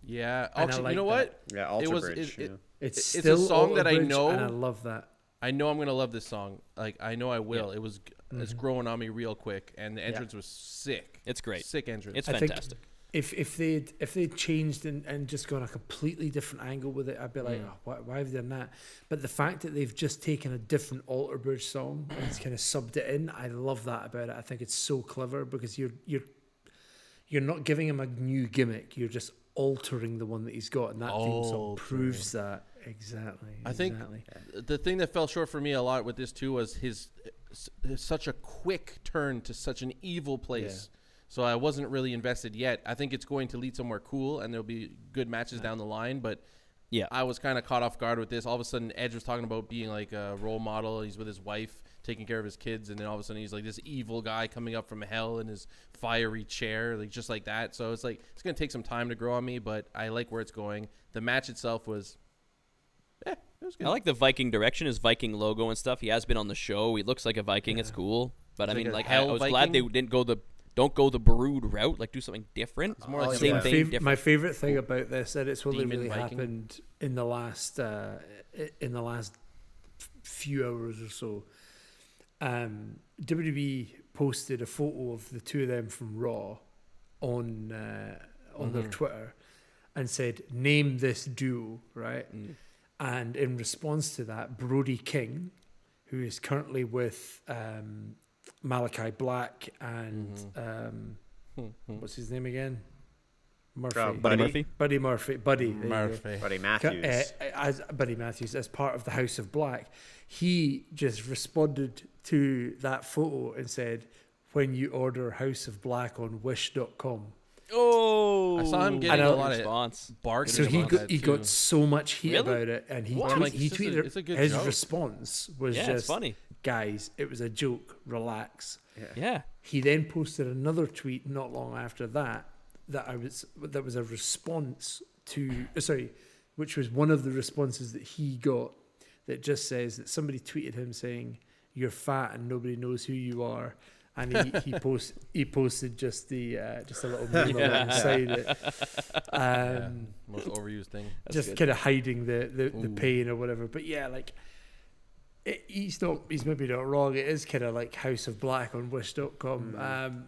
yeah. And I Actually, like you know that. what? Yeah, Alter it was. Bridge. It, it, yeah. It's It's a still song that I Bridge, know. and I love that. I know I'm gonna love this song. Like I know I will. It was. It's Mm-hmm. growing on me real quick, and the entrance was sick. It's great. Sick entrance. It's I think- fantastic. If if they'd if they'd changed and, and just gone a completely different angle with it, I'd be like, Mm. oh, why, why have they done that? But the fact that they've just taken a different Alter Bridge song and it's kind of subbed it in, I love that about it. I think it's so clever because you're you're you're not giving him a new gimmick. You're just altering the one that he's got, and that theme song proves that exactly. I think the thing that fell short for me a lot with this too was his, his such a quick turn to such an evil place. So I wasn't really invested yet. I think it's going to lead somewhere cool, and there'll be good matches down the line. But Yeah. I was kind of caught off guard with this. All of a sudden, Edge was talking about being like a role model. He's with his wife, taking care of his kids, and then all of a sudden, he's like this evil guy coming up from hell in his fiery chair, like just like that. So it's like it's gonna take some time to grow on me, but I like where it's going. The match itself was, eh, it was good. I like the Viking direction, his Viking logo and stuff. He has been on the show. He looks like a Viking. It's cool. But I He's like mean, a like, I, I was glad they didn't go the don't go the Brood route. Like, do something different. It's more like a Same my, thing, fav- different. my favorite thing about this that it's only Demon really Viking. happened in the last uh, in the last few hours or so. Um, WWE posted a photo of the two of them from Raw on uh, on their Twitter and said, "Name this duo," right? And in response to that, Brody King, who is currently with um, Malachi Black and um, what's his name again? Murphy. Uh, Buddy Buddy. Murphy. Buddy Murphy. Buddy. there you. Murphy. Buddy Ca- Matthews. uh, as Buddy Matthews, as part of the House of Black, he just responded to that photo and said, "When you order House of Black on Wish.com." Oh, I saw him I getting know. a lot of response. barks. So he got, he got so much heat Really? about it, and he tweet, Like, he it's just a- tweeted a good his joke. response was Yeah, just funny. guys, it was a joke, relax. Yeah. yeah. He then posted another tweet not long after that that I was that was a response to uh, sorry which was one of the responses that he got that just says that somebody tweeted him saying, You're fat and nobody knows who you are. And he, he (laughs) post he posted just the uh, just a little meme Yeah. alongside it. (laughs) Yeah, Um, most overused thing. That's just good. kind of hiding the, the, the pain or whatever. But yeah, like it, he's not he's maybe not wrong. It is kind of like House of Black on Wish.com. Um,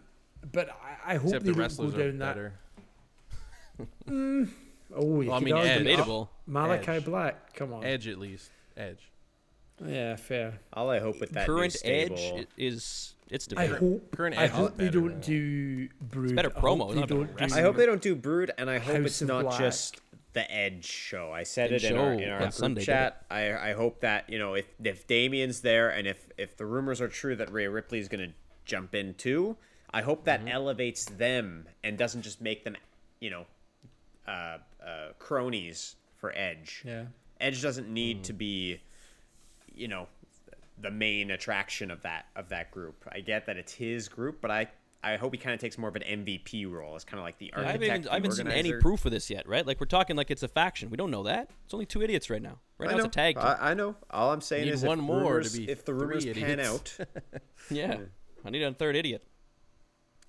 but I, I hope Except they the don't wrestlers go are down that. better. (laughs) Mm, oh, you Well, I mean, argue Ed. debatable. Malachi Edge. Black. Come on. Edge at least. Edge. Yeah, fair. All I hope with that Current new stable, Edge i- is it's I hope. Current I hope they don't do Brood. better I hope promo, they not better don't. I hope they don't do Brood, and I hope House it's not Black. just the Edge show. I said And it in our, in our on group Sunday, chat. I, I hope that you know if if Damian's there, and if if the rumors are true that Rhea Ripley is going to jump in too, I hope that Mm-hmm. elevates them and doesn't just make them, you know, uh, uh, cronies for Edge. Yeah. Edge doesn't need Mm. to be, you know, the main attraction of that of that group. I get that it's his group, but I I hope he kind of takes more of an MVP role. It's kind of like the I architect. haven't, even, I haven't seen any proof of this yet, right? Like we're talking like it's a faction. We don't know that. It's only two idiots right now. Right I now know. it's a tag team. I, I know. All I'm saying is one if more to be if the three rumors pan idiots. out, (laughs) yeah. I need a third idiot.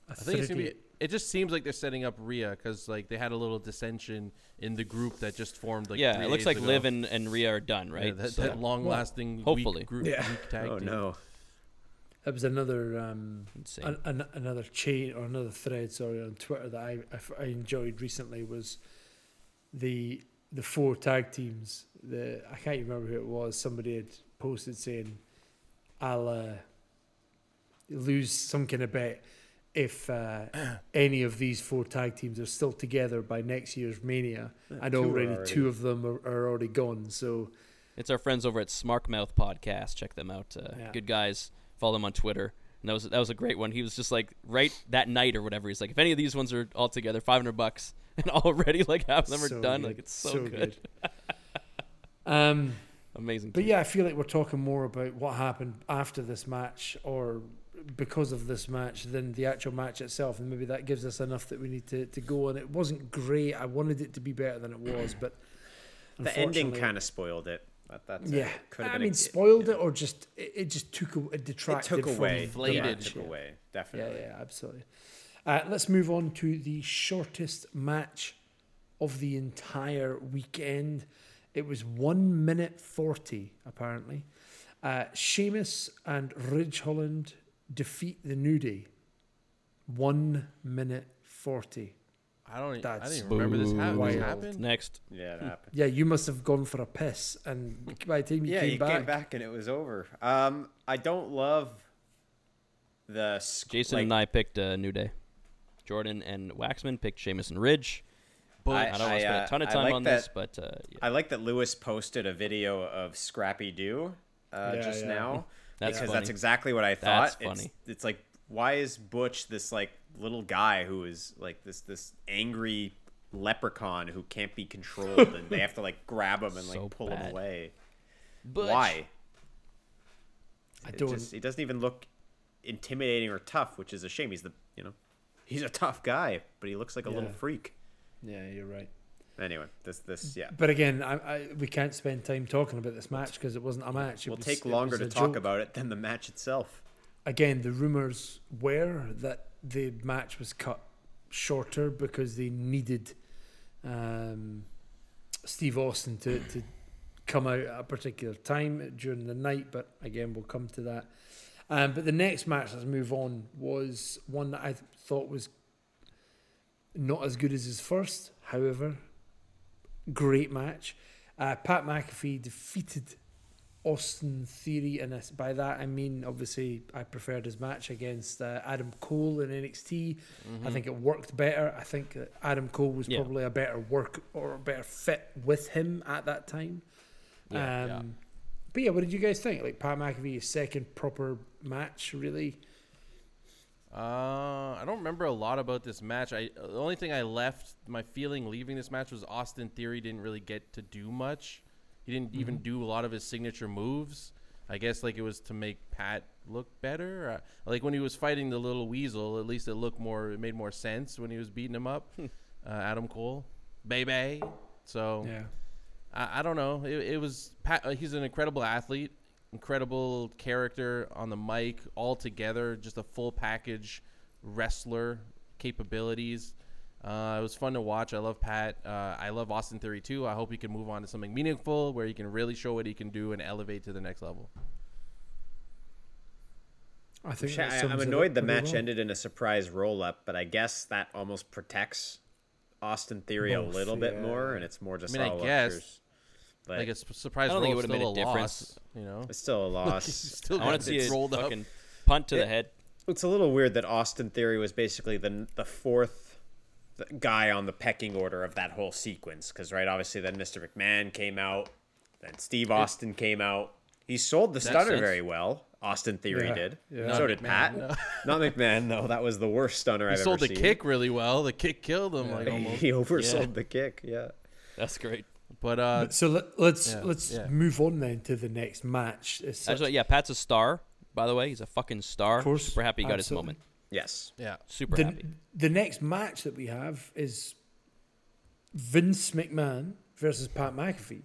A I think it's gonna be. Thirty- It just seems like they're setting up Rhea because like they had a little dissension in the group that just formed. Like yeah, three it looks days like ago. Liv and, and Rhea are done, Yeah, right? that, So- that long-lasting, hopefully. weak group, Yeah. weak tag oh team. no, That was another um, an, an, another chain or another thread. Sorry, on Twitter that I I enjoyed recently was the the four tag teams. The I can't even remember who it was. Somebody had posted saying, "I'll uh, lose some kind of bet if uh, (clears throat) any of these four tag teams are still together by next year's Mania." and two already, already- two of them are, are already gone. So It's our friends over at Smarkmouth Podcast. Check them out. Uh, Yeah. Good guys. Follow them on Twitter. And that was that was a great one. He was just like right that night or whatever. He's like, if any of these ones are all together, five hundred bucks, (laughs) and already like half of them are so done. good, Like it's so, good. (laughs) um. amazing. But yeah, I feel like we're talking more about what happened after this match or because of this match than the actual match itself. And maybe that gives us enough that we need to, to go. And it wasn't great. I wanted it to be better than it was, but the ending kind of spoiled it. That, that's Yeah, could have I been. mean, a, spoiled it or just it, it just took a, it It detracted took from away. the Inflated. Match, it took yeah. away. Yeah, Definitely. yeah, absolutely. Uh, let's move on to the shortest match of the entire weekend. It was one minute forty, apparently. Uh, Sheamus and Ridge Holland defeat the New Day. One minute forty. I don't. e- I That's didn't remember this, hap- this wild. happened. Next, Yeah, it happened. Yeah, you must have gone for a piss, and by the time you yeah, came you back, came back and it was over. Um, I don't love the sc- Jason like, and I picked uh, New Day. Jordan and Waxman picked Sheamus and Ridge. But I- I don't want to spend uh, a ton of time like on this, but uh, yeah, I like that Lewis posted a video of Scrappy Doo uh, Yeah, just yeah. now That's because funny. that's exactly what I thought. That's It's, funny. it's like why is Butch this like little guy who is like this this angry leprechaun who can't be controlled and they have to like grab him and like (laughs) pull bad. him away. Butch. Why? I don't. just- he doesn't even look intimidating or tough, which is a shame. He's the you know he's a tough guy, but he looks like a little freak. yeah, you're right. Anyway, this this yeah. But again, I, I, we can't spend time talking about this match because it wasn't a match. It Will take longer to talk joke. about it than the match itself. again, the rumors were that the match was cut shorter because they needed um, Steve Austin to, to come out at a particular time during the night. But again, we'll come to that. Um, but the next match, let's move on, was one that I th- thought was not as good as his first. However, great match. Uh, Pat McAfee defeated Austin Theory, and by that I mean obviously I preferred his match against uh, Adam Cole in NXT. I think it worked better. I think Adam Cole was Yeah. probably a better work or a better fit with him at that time. Yeah, um, yeah. But yeah, what did you guys think? Like Pat McAfee's second proper match, really? Uh, I don't remember a lot about this match. I the only thing I left my feeling leaving this match was Austin Theory didn't really get to do much. He didn't even Mm-hmm. do a lot of his signature moves. I guess like it was to make Pat look better. Uh, like when he was fighting the little weasel, at least it looked more. It made more sense when he was beating him up. uh, Adam Cole, baby. So Yeah. I, I don't know. It, it was Pat, uh, he's an incredible athlete, incredible character on the mic, all together, just a full package wrestler capabilities. Uh, it was fun to watch. I love Pat. Uh, I love Austin Theory too. I hope he can move on to something meaningful where he can really show what he can do and elevate to the next level. I think Sha- that I- sums I'm annoyed the match well. ended in a surprise roll up, but I guess that almost protects Austin Theory a Both, little bit more, and it's more just mean, I guess. lectures. But Like a surprise I don't roll think it is would've still made a a difference. loss. You know, it's still a (laughs) loss. still I want to see it it rolled up. fucking punt to the head. it's a little weird that Austin Theory was basically the the fourth guy on the pecking order of that whole sequence. Because right, obviously, then Mr. McMahon came out, then Steve Austin came out. He sold the stunner sense. very well. Austin Theory Yeah, did. yeah. So did McMahon, Pat. no. (laughs) Not McMahon though. That was the worst stunner He I've ever had. He sold ever the seen. kick really well. The kick killed him, like almost. (laughs) he oversold Yeah. the kick. Yeah. That's great. But uh, so let, let's Yeah, let's yeah. move on then to the next match. It's I just, such- yeah, Pat's a star. By the way, he's a fucking star. Of course, Super happy he got his moment. Yes. yeah, Super the, happy. the next match that we have is Vince McMahon versus Pat McAfee.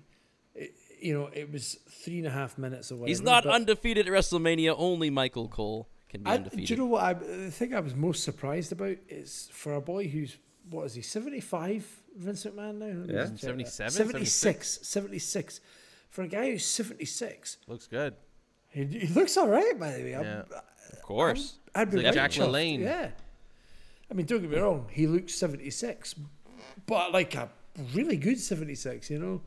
It, you know, it was three and a half minutes away. He's not undefeated at WrestleMania. Only Michael Cole can be I, undefeated. do you know what? I, the thing I was most surprised about is for a boy who's what is he seventy five? Vince McMahon now. Yeah. just 77, 76, 76. For a guy who's seventy six, looks good. he, he looks all right. By the way, I'm- Yeah. Uh, of course. I'd be like right Jack chuffed, LaLanne. Yeah. I mean, don't get me wrong, he looks 76, but like a really good 76, you know?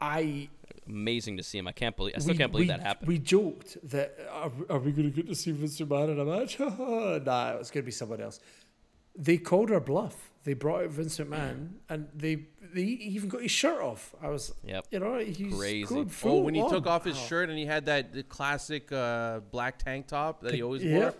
I. Amazing to see him. I can't believe. I still we- can't believe we- that happened. We joked that are, are we going to get to see Vince McMahon in a match? (laughs) nah, it's going to be someone else. They called our bluff. They brought out Vince McMahon, and they they even got his shirt off. I was, Yep. you know, he's Crazy. going Oh, when he took off his Oh. shirt and he had that the classic uh, black tank top that he always Yeah. wore,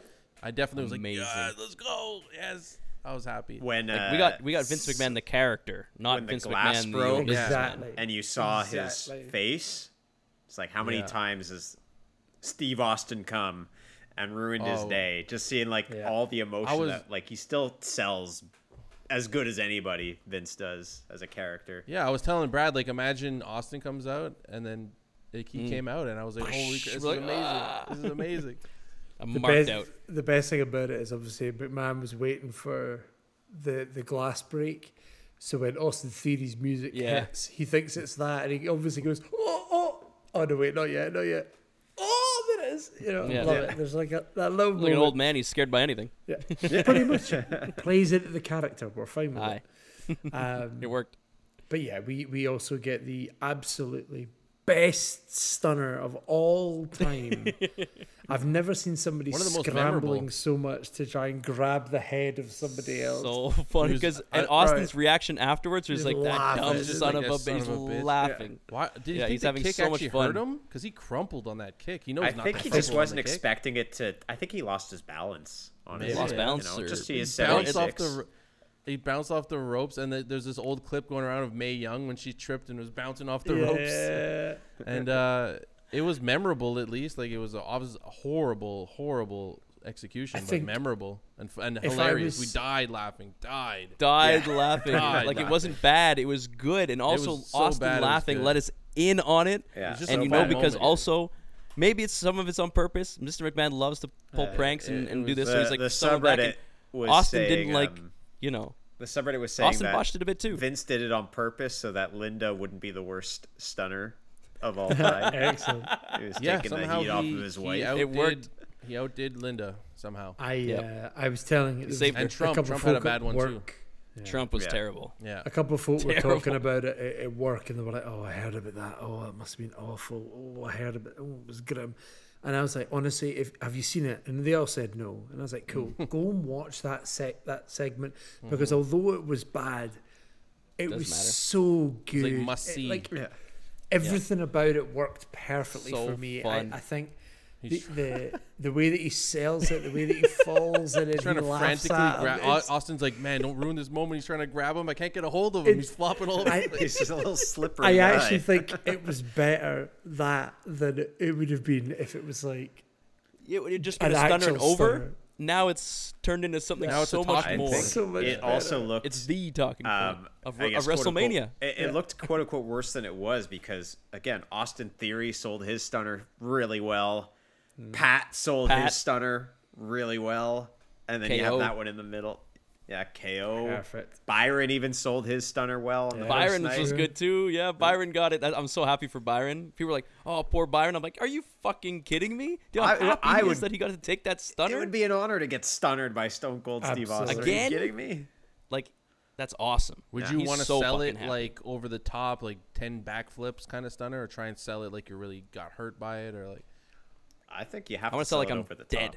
I definitely was Amazing. like, "Yeah, let's go!" Yes, I was happy. When Like, uh, we got we got Vince McMahon the character, not when the Vince glass McMahon broke. the Yeah. businessman. Exactly. and you saw Exactly. his face. It's like how many Yeah. times has Steve Austin come and ruined his Oh. day? Just seeing like Yeah. all the emotion was- that like he still sells as good as anybody Vince does as a character. Yeah, I was telling Brad like, imagine Austin comes out and then like, Mm. he came out and I was like, "Holy, this is Like, amazing! This is amazing!" (laughs) I'm the marked best, out. The best thing about it is obviously McMahon was waiting for the the glass break. So when Austin Theory's music Yeah. hits, he thinks it's that, and he obviously goes, "Oh, oh, oh no, wait, not yet, not yet." There it is. You know, Yeah. love Yeah. it. There's like a that little Like an old man, he's scared by anything. Yeah, (laughs) pretty much plays into the character. We're fine with Aye, (laughs) it. Um, it worked. but yeah, we we also get the absolutely best stunner of all time. (laughs) I've never seen somebody One of the most scrambling memorable. so much to try and grab the head of somebody else. So (laughs) funny because and Austin's reaction afterwards was He's like that laughing. dumb son like of a a son bitch. of a bitch. laughing. Why did you Yeah, think he's the having kick so much fun. hurt him? Because he crumpled on that kick. He knows I not think he just wasn't the kick. expecting it to. I think he lost his balance. Honestly, Maybe. Lost you balance know, or- just he He is bounced off the. Six. He bounced off the ropes, and the, there's this old clip going around of Mae Young when she tripped and was bouncing off the ropes. yeah. (laughs) and uh, it was memorable at least. Like it was a, obvious a horrible, horrible execution, I but memorable and, and hilarious. was- we died laughing, died. Died laughing. (laughs) Died like it wasn't bad. It was good, and also so Austin bad laughing let us in on it. Yeah. It's just and a you know because moment. also maybe it's some of it's on purpose. Mr. McMahon loves to pull pranks and, and do was this. so the- he's like the some of subreddit can- was Austin saying, didn't like um, you know. The subreddit was saying Austin that botched it a bit too. Vince did it on purpose so that Linda wouldn't be the worst stunner of (laughs) all time. Excellent. he was Yeah, taking the somehow heat off he, of his he wife. outdid, worked. He outdid Linda somehow. I Yep. uh, I was telling it. Saved a And Trump- couple Trump had a bad at one, too. work, Trump was Yeah. terrible. Yeah. A couple of folk were talking about it at, at work, and they were like, "Oh, I heard about that. Oh, it must have been awful. Oh, I heard about. It. Oh, it was grim." And I was like, "Honestly, if have you seen it?" And they all said no. And I was like, "Cool, (laughs) go and watch that sec that segment mm-hmm. because although it was bad, it Doesn't was matter. so good. like must It- see. like yeah. everything about it worked perfectly So for me. I, I think. The, (laughs) the the way that he sells it, the way that he falls in it, He's trying he to laughs frantically at him, grab. Austin's like, man, don't ruin this moment. He's trying to grab him. I can't get a hold of him. It's- He's flopping all over. I- He's just a little slippery. I guy. actually think (laughs) it was better that than it would have been if it was like It would have just an been a stunner and over. stunner. now it's turned into something Now it's so much talking I more. think So much it also better. looked It's the talking point um, of, I of guess, quote, unquote- WrestleMania. It, it looked quote unquote worse than it was because again, Austin Theory sold his stunner really well. Pat sold Pat. his stunner really well, and then you have that one in the middle. Yeah, KO. Perfect. Byron even sold his stunner well. On the Byron first was good too. Yeah, Byron got it. I- I'm so happy for Byron. People were like, "Oh, poor Byron." I'm like, "Are you fucking kidding me? Do you know how I- happy I he would- is that he got to take that stunner. It would be an honor to get stunnered by Stone Cold Steve Austin. Absolutely. Are you Again? kidding me? like, that's awesome. Would Yeah. you want to so sell it happy. like over the top, like ten backflips kind of stunner, or try and sell it like you really got hurt by it, or like I think you have I to want to sell like it I'm over the dead. top.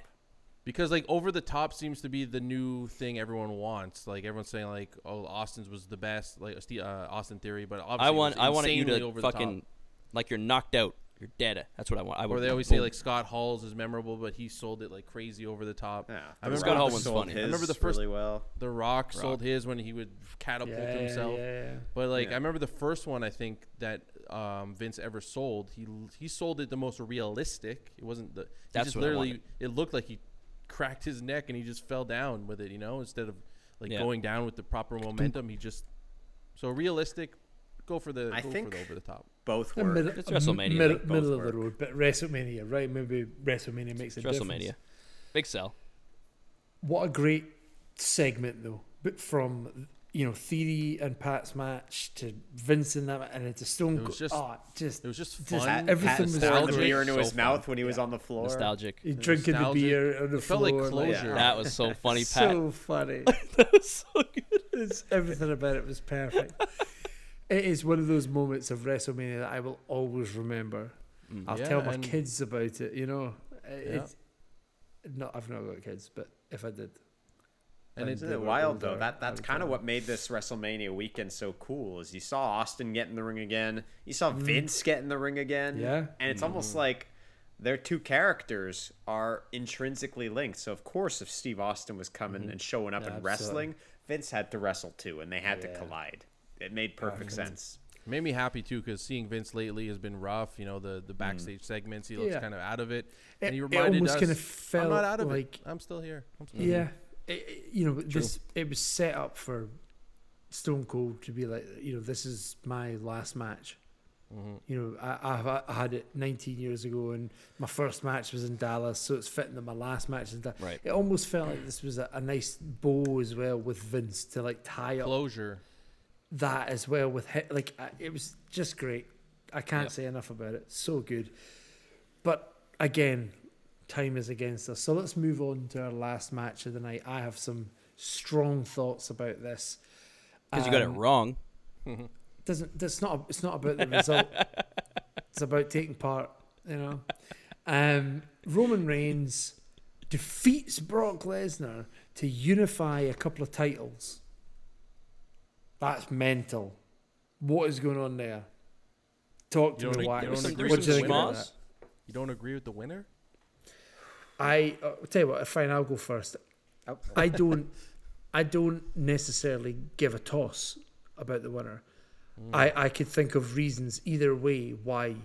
because like over the top seems to be the new thing everyone wants. Like everyone's saying like, oh, Austin's was the best, like uh, Austin Theory, but obviously I it want was I want you to over the fucking like you're knocked out. You're dead. That's what I want. I Or they always say like Scott Hall's is memorable, but he sold it like crazy over the top. Yeah, I The remember Scott Hall Rock one's sold funny. I his remember the first- really well. The Rock, sold his when he would catapult Yeah, himself. yeah. But like Yeah. I remember the first one I think that um, Vince ever sold. He he sold it the most realistic. It wasn't the. He That's just what I literally. wanted. It looked like he cracked his neck and he just fell down with it. You know, instead of like Yeah. going down with the proper momentum, he just. So realistic. Go for the. I go think- for the over the top. Both A were. middle, It's WrestleMania, Middle, like, both middle of the road, but WrestleMania, right? Maybe WrestleMania makes a It's difference. WrestleMania. Big sell. What a great segment, though. But from you know Theory and Pat's match to Vince and that, and it's a Stone It Cold. was just- oh, just It was just Just fun. everything Pat was pouring the beer into So his fun. mouth when he was on the floor. Nostalgic. he drinking the beer on the It felt floor. like closure. That was so funny, (laughs) Pat. So funny. (laughs) that was so good. It's, everything about it was perfect. It is one of those moments of WrestleMania that I will always remember. I'll Yeah, tell my kids about it. You know, it's not. I've not got kids, but if I did, And Like, it, Isn't it wild though? That that's kind of what made this WrestleMania weekend so cool. Is you saw Austin get in the ring again, you saw Vince get in the ring again, Mm-hmm. Yeah. and it's almost like their two characters are intrinsically linked. So of course, if Steve Austin was coming and showing up Mm-hmm. Yeah, and absolutely. wrestling, Vince had to wrestle too, and they had Yeah. to collide. It made perfect sense. made me happy too because seeing Vince lately has been rough. You know the the mm. backstage segments, he looks Yeah. kind of out of it, It- and he it reminded almost us, kinda "I'm felt not out of like- it. I'm still here. I'm still yeah, it, it- you know, this it was set up for Stone Cold to be like, you know, this is my last match. Mm-hmm. You know, I, I've, I had it 19 years ago, and my first match was in Dallas, so it's fitting that my last match is in Dallas. Right. It almost felt like this was a, a nice bow as well with Vince to like tie up Closure. That as well with hit like it was just great. I can't Yep. say enough about it. So good. But again time is against us. So let's move on to our last match of the night. I have some strong thoughts about this. Because you got it Um, wrong. doesn't that's not it's not about the result. (laughs) It's about taking part you know? Um roman reigns defeats brock lesnar to unify a couple of titles that's mental what is going on there talk to You me ag- why you don't agree there's what some do you think about that? You don't agree with the winner? I uh, tell you what, fine. I'll go first. I don't, I don't necessarily give a toss about the winner. I, I could think of reasons either way why,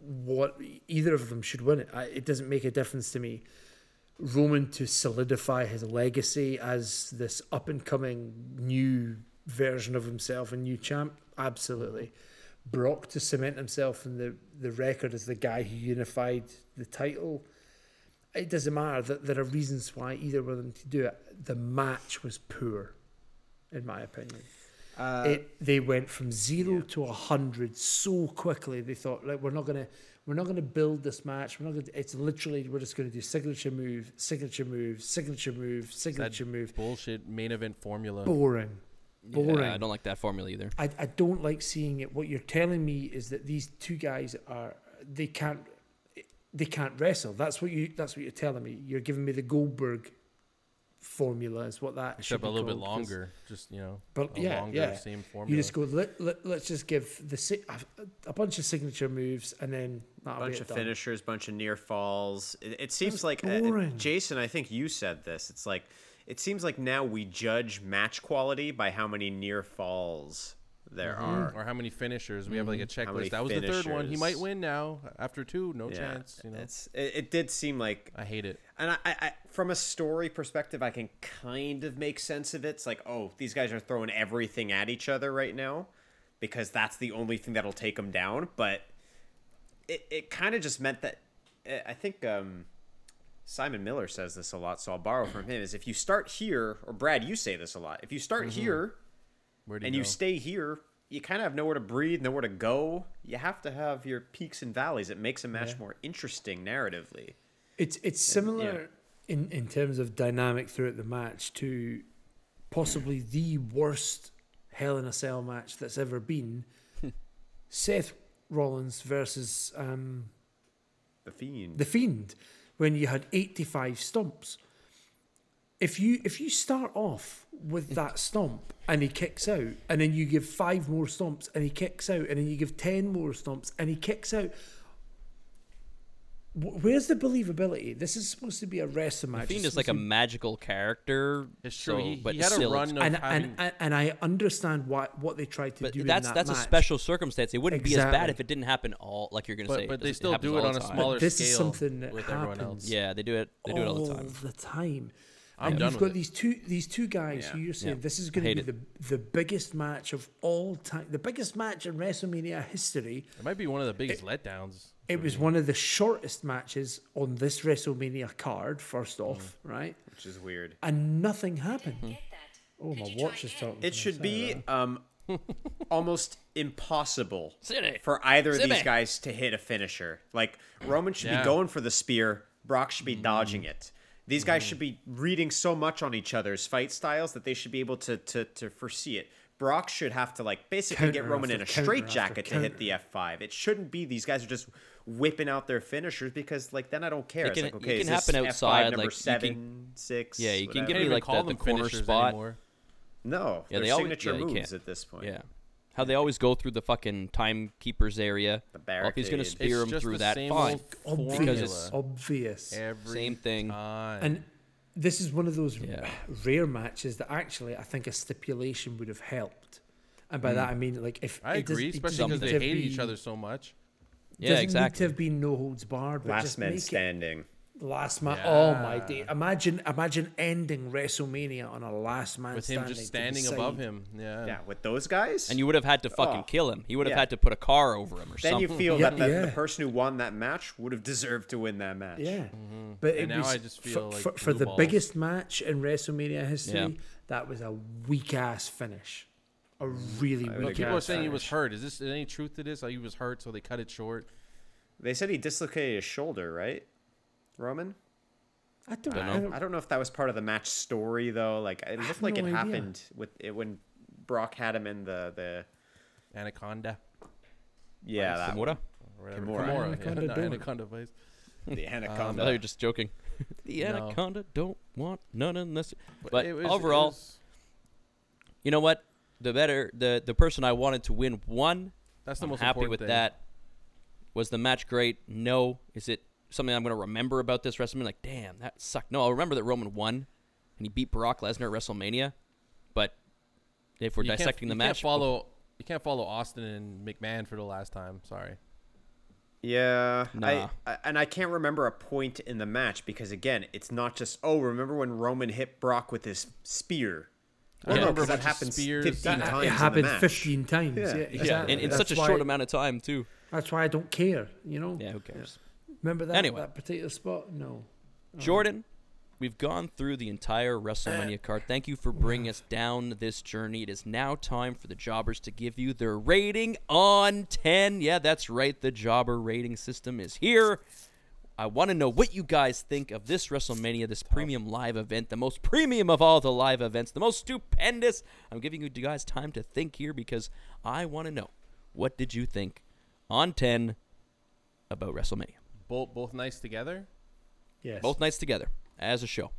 what either of them should win it. I, it doesn't make a difference to me. Roman to solidify his legacy as this up and coming new version of himself, a new champ, absolutely. Brock to cement himself in the, the record as the guy who unified the title it doesn't matter. That there are reasons why either of them to do it. The match was poor, in my opinion. Uh, it they went from zero to a hundred so quickly. They thought like we're not gonna we're not gonna build this match. We're not gonna. It's literally we're just gonna do signature move, signature move, signature move, signature move. bullshit main event formula. Boring, boring. Yeah, I don't like that formula either. I, I don't like seeing it. What you're telling me is that these two guys are they can't they can't wrestle. That's what you that's what you're telling me. You're giving me the Goldberg formula is what that should Except be a little bit longer. Just you know, But a yeah, longer, yeah. same formula. You just go let, let, let's just give the si- a, a bunch of signature moves and then that'll bunch of done. finishers, bunch of near falls. It, it seems like uh. Jason. I think you said this. It's like it seems like now we judge match quality by how many near falls there Mm-hmm. are. or how many finishers. We have like a checklist. That was the third one. He might win now. After two, no Yeah, chance. You know, it's it, it did seem like I hate it. and I, I, I from a story perspective i can kind of make sense of it it's like oh these guys are throwing everything at each other right now because that's the only thing that'll take them down but it, it kind of just meant that eh, i think um simon miller says this a lot so i'll borrow from him is if you start here or brad you say this a lot if you start here Where do and you you stay here you kind of have nowhere to breathe nowhere to go. You have to have your peaks and valleys. It makes a match more interesting narratively. It's it's similar in, in terms of dynamic throughout the match to possibly the worst Hell in a Cell match that's ever been. (laughs) Seth Rollins versus um, the fiend. The Fiend, when you had eighty five stumps. If you if you start off with that stomp and he kicks out, and then you give five more stumps and he kicks out, and then you give ten more stumps and he kicks out. Wh- Where's the believability? This is supposed to be a wrestling match. Fiend is like a supposed to- magical character. It's true. so- he, but he had still, a it's- run of and, having, and, and and I understand what what they tried to But do. that's in that that's a special circumstance. It wouldn't be as bad if it didn't happen all like you're gonna say. but they still happens do it on a time. smaller this is something that with everyone happens. else. Yeah, they do it. They do it all the all time. the time. I'm and done you've with got it. these two these two guys Yeah. who you're saying Yeah. this is going to hate be the the biggest match of all time, the biggest match in WrestleMania history. It might be one of the biggest letdowns. It was one of the shortest matches on this WrestleMania card. Mm. First off, right, which is weird and nothing happened. Oh, Could my you watch is talking. It should be um, (laughs) almost impossible City. for either of these guys to hit a finisher. Like Roman should Yeah. be going for the spear, Brock should be dodging it. These guys should be reading so much on each other's fight styles that they should be able to to, to foresee it. Brock should have to like basically get Roman in a counter straight jacket to hit the F5. It shouldn't be these guys are just whipping out their finishers because like then I don't care. It it's can- like it can is this happen F5 outside, number like, you can- seven, six. Yeah, you can whatever? give Can't me like call the, the corner spot. anymore. no. Yeah, they're they always yeah, moves can't. at this point. Yeah. How they always go through the fucking timekeeper's area. The Well, if he's gonna spear It's him just through the that, same fine. obvious. Because it's- obvious. Every Same thing. time. And this is one of those Yeah. rare matches that actually I think a stipulation would have helped. And by mm. that I mean like if I it does- agree, it especially because they to hate each other so much. Yeah, doesn't exactly. need to have been no holds barred, but Last just man standing. last man. Oh my Yeah. day! Imagine, imagine ending WrestleMania on a last man standing. With him standing just standing above him. Yeah. Yeah, with those guys. And you would have had to fucking Oh. kill him. He would have Yeah. had to put a car over him or then something. Then you feel Yeah, that the, yeah. the person who won that match would have deserved to win that match. Yeah, mm-hmm. but And now was I just feel for, like for, for the biggest match in WrestleMania history. Yeah. That was a weak ass finish, a really would weak. People are ass saying he was hurt. Is this any truth to this? Like he was hurt, so they cut it short. They said he dislocated his shoulder, right? Roman? I don't, Don't know. I don't know if that was part of the match story though. Like it looked like no it idea. happened with it when Brock had him in the the Anaconda. yeah that one. Kimura? Kimura. Kimura, Anaconda yeah, (laughs) um, no. Anaconda vice. the I anaconda. thought you were just joking. (laughs) the No. anaconda don't want none unless. But it was- it overall, was- you know what? The better the the person I wanted to win won. that's the I'm most happy important with thing. that. Was the match great? No. Is it something I'm going to remember about this WrestleMania? Like, damn, that sucked. No, I'll remember that Roman won and he beat Brock Lesnar at WrestleMania. But if we're You dissecting the you match, Can't follow. You can't follow Austin and McMahon for the last time. Sorry. Yeah, Nah. I, I and I can't remember a point in the match because again, it's not just oh, remember when Roman hit Brock with his spear? I Well, no, remember a 'cause that happens spears. 15 That- times. it in happened 15 times. Yeah, Yeah. Yeah, yeah, exactly. in, in That's such a why- short amount of time too. That's why I don't care. You know. Yeah, who cares? Remember that Anyway. that particular spot? No. Uh-huh. Jordan, we've gone through the entire WrestleMania card. Thank you for bringing us down this journey. It is now time for the jobbers to give you their rating on 10. Yeah, that's right. The jobber rating system is here. I want to know what you guys think of this WrestleMania, this premium live event, the most premium of all the live events, the most stupendous. I'm giving you guys time to think here because I want to know what did you think on 10 about WrestleMania? Both both nights together. Yes. Both nights together as a show.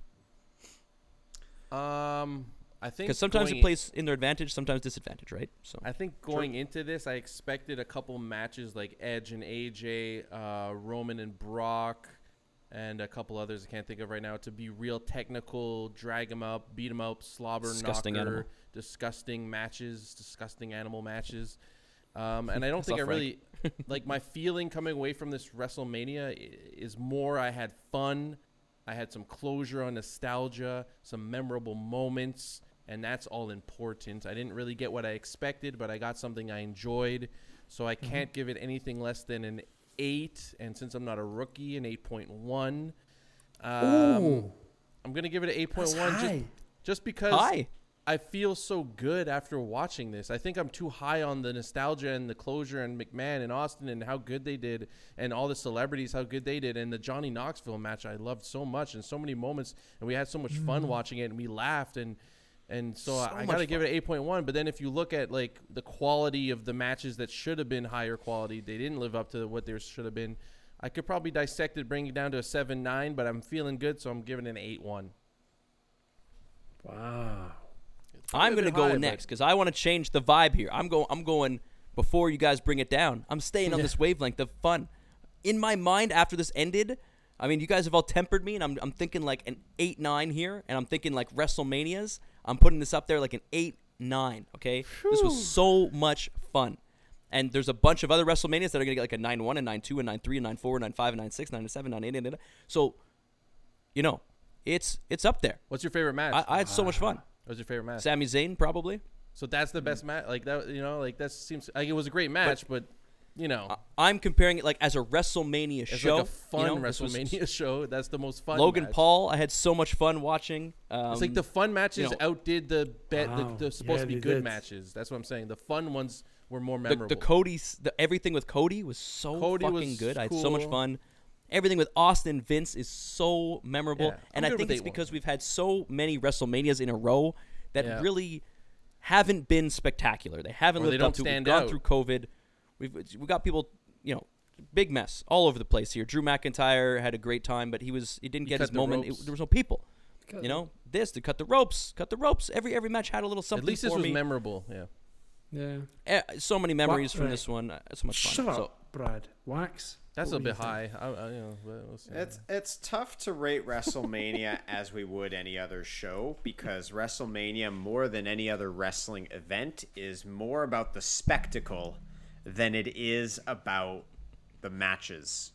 Um, I think Because sometimes it plays in their advantage, sometimes disadvantage, right? So I think going into this, I expected a couple matches like Edge and AJ, uh, Roman and Brock, and a couple others I can't think of right now to be real technical, drag them up, beat them up, slobber Disgusting knocker, animal. disgusting matches, disgusting animal matches. Um, and I (laughs) don't think I really (laughs) like my feeling coming away from this WrestleMania is more I had fun, I had some closure on nostalgia, some memorable moments, and that's all important. I didn't really get what I expected, but I got something I enjoyed. So I Mm-hmm. can't give it anything less than an 8, and since I'm not a rookie, an 8.1. Um, Ooh, I'm going to give it an 8.1 just, just because Hi. I feel so good after watching this. I think I'm too high on the nostalgia and the closure and McMahon and Austin and how good they did and all the celebrities how good they did and the Johnny Knoxville match I loved so much and so many moments and we had so much fun watching it and we laughed and and so, So I, I much got to give fun. it 8.1 but then if you look at like the quality of the matches that should have been higher quality they didn't live up to what there should have been I could probably dissect it bring it down to a 7 9, but I'm feeling good so I'm giving it an 8.1 Wow. I'm gonna go high, next because I want to change the vibe here. I'm going. I'm going before you guys bring it down. I'm staying on Yeah. this wavelength of fun. In my mind, after this ended, I mean, you guys have all tempered me, and I'm I'm thinking like an eight nine here, and I'm thinking like WrestleManias. I'm putting this up there like an eight nine. Okay, this was so much fun. And there's a bunch of other WrestleManias that are gonna get like a nine one, and nine two, and nine three, and nine four, and nine five, and nine six, nine seven, nine eight, and so, you know, it's it's up there. What's your favorite match? I, I had so much fun. Ah. What's your favorite match? Sami Zayn probably. So that's the best mm. match. Like that, you know, like that seems like it was a great match, but, you know, I'm comparing it like as a WrestleMania it's show. like a fun you know, this was WrestleMania (laughs) show. That's the most fun. Logan match. Paul, I had so much fun watching. Um, It's like the fun matches know- outdid the bet. Wow. The, the supposed Yeah, to be good did. matches. That's what I'm saying. The fun ones were more memorable. the Cody's the, everything with Cody was so Cody fucking was good. I had so much fun. Everything with Austin Vince is so memorable, Yeah, and I'm I good think it's because we've had so many WrestleManias in a row that Yeah. really haven't been spectacular. They haven't Or they lived don't up to. We've gone out. through COVID. We've we got people, you know, big mess all over the place here. Drew McIntyre had a great time, but he was he didn't He get cut his the moment. It- there was no people. Cut You know, this to cut the ropes, cut the ropes. Every every match had a little something At least this was me. memorable. Yeah. Yeah. Eh, so many memories from right. this one. Uh, So much fun. Shut so, up, Brad. Wax. That's What a bit high. I, I, you know, but we'll see. It's it's tough to rate WrestleMania (laughs) as we would any other show because WrestleMania more than any other wrestling event is more about the spectacle than it is about the matches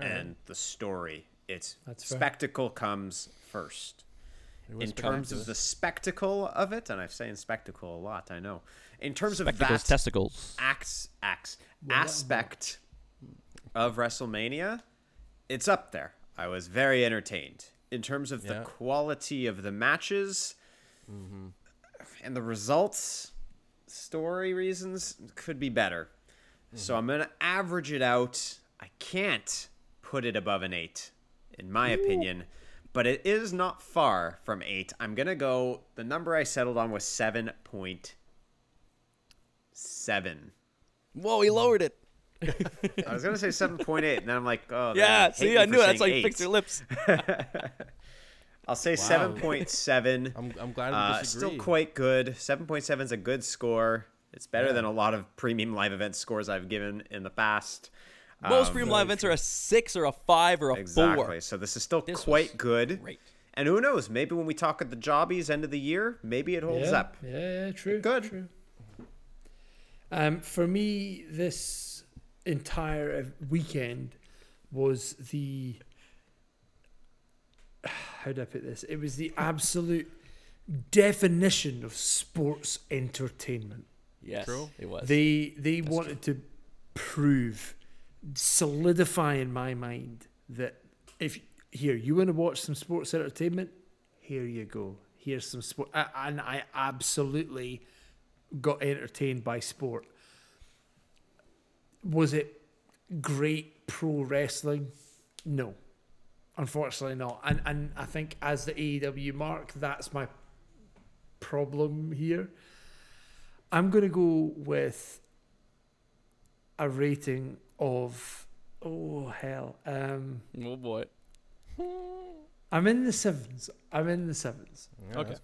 and the story. It's That's fair. spectacle comes first. In terms of the spectacle of it, and I'm saying spectacle a lot, I know. In terms of spectacles, that testicles. acts, acts, aspect of WrestleMania, it's up there. I was very entertained. In terms of the quality of the matches mm-hmm. and the results, story reasons could be better. So I'm going to average it out. I can't put it above an 8, in my opinion, but it is not far from 8. I'm going to go, the number I settled on was 7.7. Whoa, he lowered it. I was gonna say seven point eight, and then I'm like, oh Yeah, see, I knew it. That's why you fixed your lips. (laughs) I'll say seven point seven. (laughs) I'm, I'm glad we Uh, disagree. still quite good. Seven point seven is a good score. It's better Yeah. than a lot of premium live event scores I've given in the past. Most Um, premium live events are a six or a five or a exactly. four. So this is still This quite good. great. And who knows? Maybe when we talk at the jobbies end of the year, maybe it holds yeah. up. Yeah, yeah, true. Good. True. Um, for me, this entire weekend was the. (sighs) How do I put this? It was the absolute definition of sports entertainment. Yes, True. it was. They they wanted to prove, solidify in my mind that if here you want to watch some sports entertainment, here you go. Here's some sport, and I absolutely got entertained by sport. Was it great pro wrestling? No, unfortunately not. And and I think as the AEW mark, that's my problem here. I'm going to go with a rating of oh hell. Um, oh boy. I'm in the sevens. I'm in the sevens. Yeah, Okay.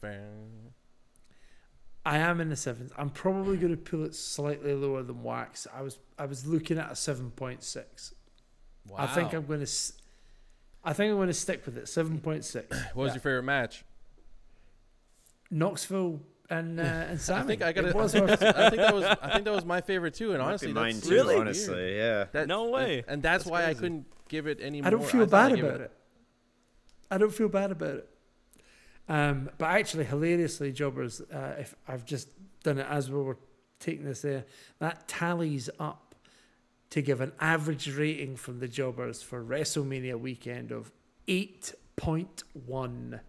I am in the sevens. I'm probably going to pull it slightly lower than Wax. I was I was looking at a seven point six. Wow. I think I'm going to. S- I think I'm going to stick with it. Seven point six. What was your favorite match? Knoxville and (laughs) uh, and Sami. I think I got It to. was (laughs) I think that was. I think that was my favorite too. And Might honestly, mine that's too. Really? Honestly, yeah. that- No way. And, and that's, That's why I couldn't give it any. I don't feel I bad gave about it. I don't feel bad about it. Um, but actually, hilariously, Jobbers, uh, if I've just done it as we were taking this there, that tallies up to give an average rating from the Jobbers for WrestleMania weekend of 8.1.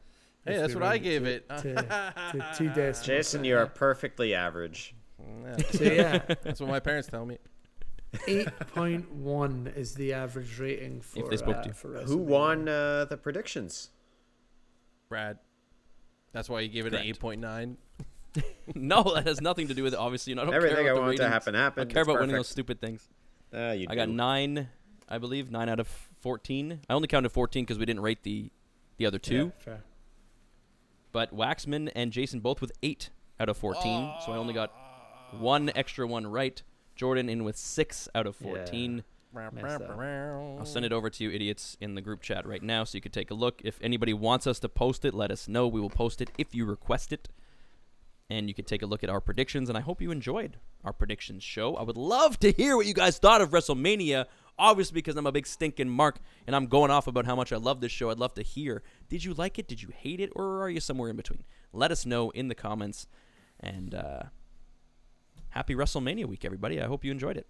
Hey, that's what I gave to- it. To, to two (laughs) decimals. Jason, you are perfectly average. Yeah, (laughs) So, yeah, that's what my parents tell me. 8.1 is the average rating for, they spoke uh, to you. for Who won uh, the predictions? Brad. That's why you gave it an eight point nine. (laughs) no, that has nothing to do with it. Obviously, and I don't Everything care I about the want to ratings. happen I don't care It's about winning those stupid things. Uh, you I got nine, I believe, nine out of fourteen. I only counted fourteen because we didn't rate the the other two. Yeah, fair. But Waxman and Jason both with eight out of fourteen, so I only got one extra one right. Jordan in with six out of fourteen. Messed up. I'll send it over to you idiots in the group chat right now so you could take a look. If anybody wants us to post it, let us know. We will post it if you request it. And you can take a look at our predictions. And I hope you enjoyed our predictions show. I would love to hear what you guys thought of WrestleMania. Obviously, because I'm a big stinking mark and I'm going off about how much I love this show. I'd love to hear. Did you like it? Did you hate it? Or are you somewhere in between? Let us know in the comments. And uh, happy WrestleMania week, everybody. I hope you enjoyed it.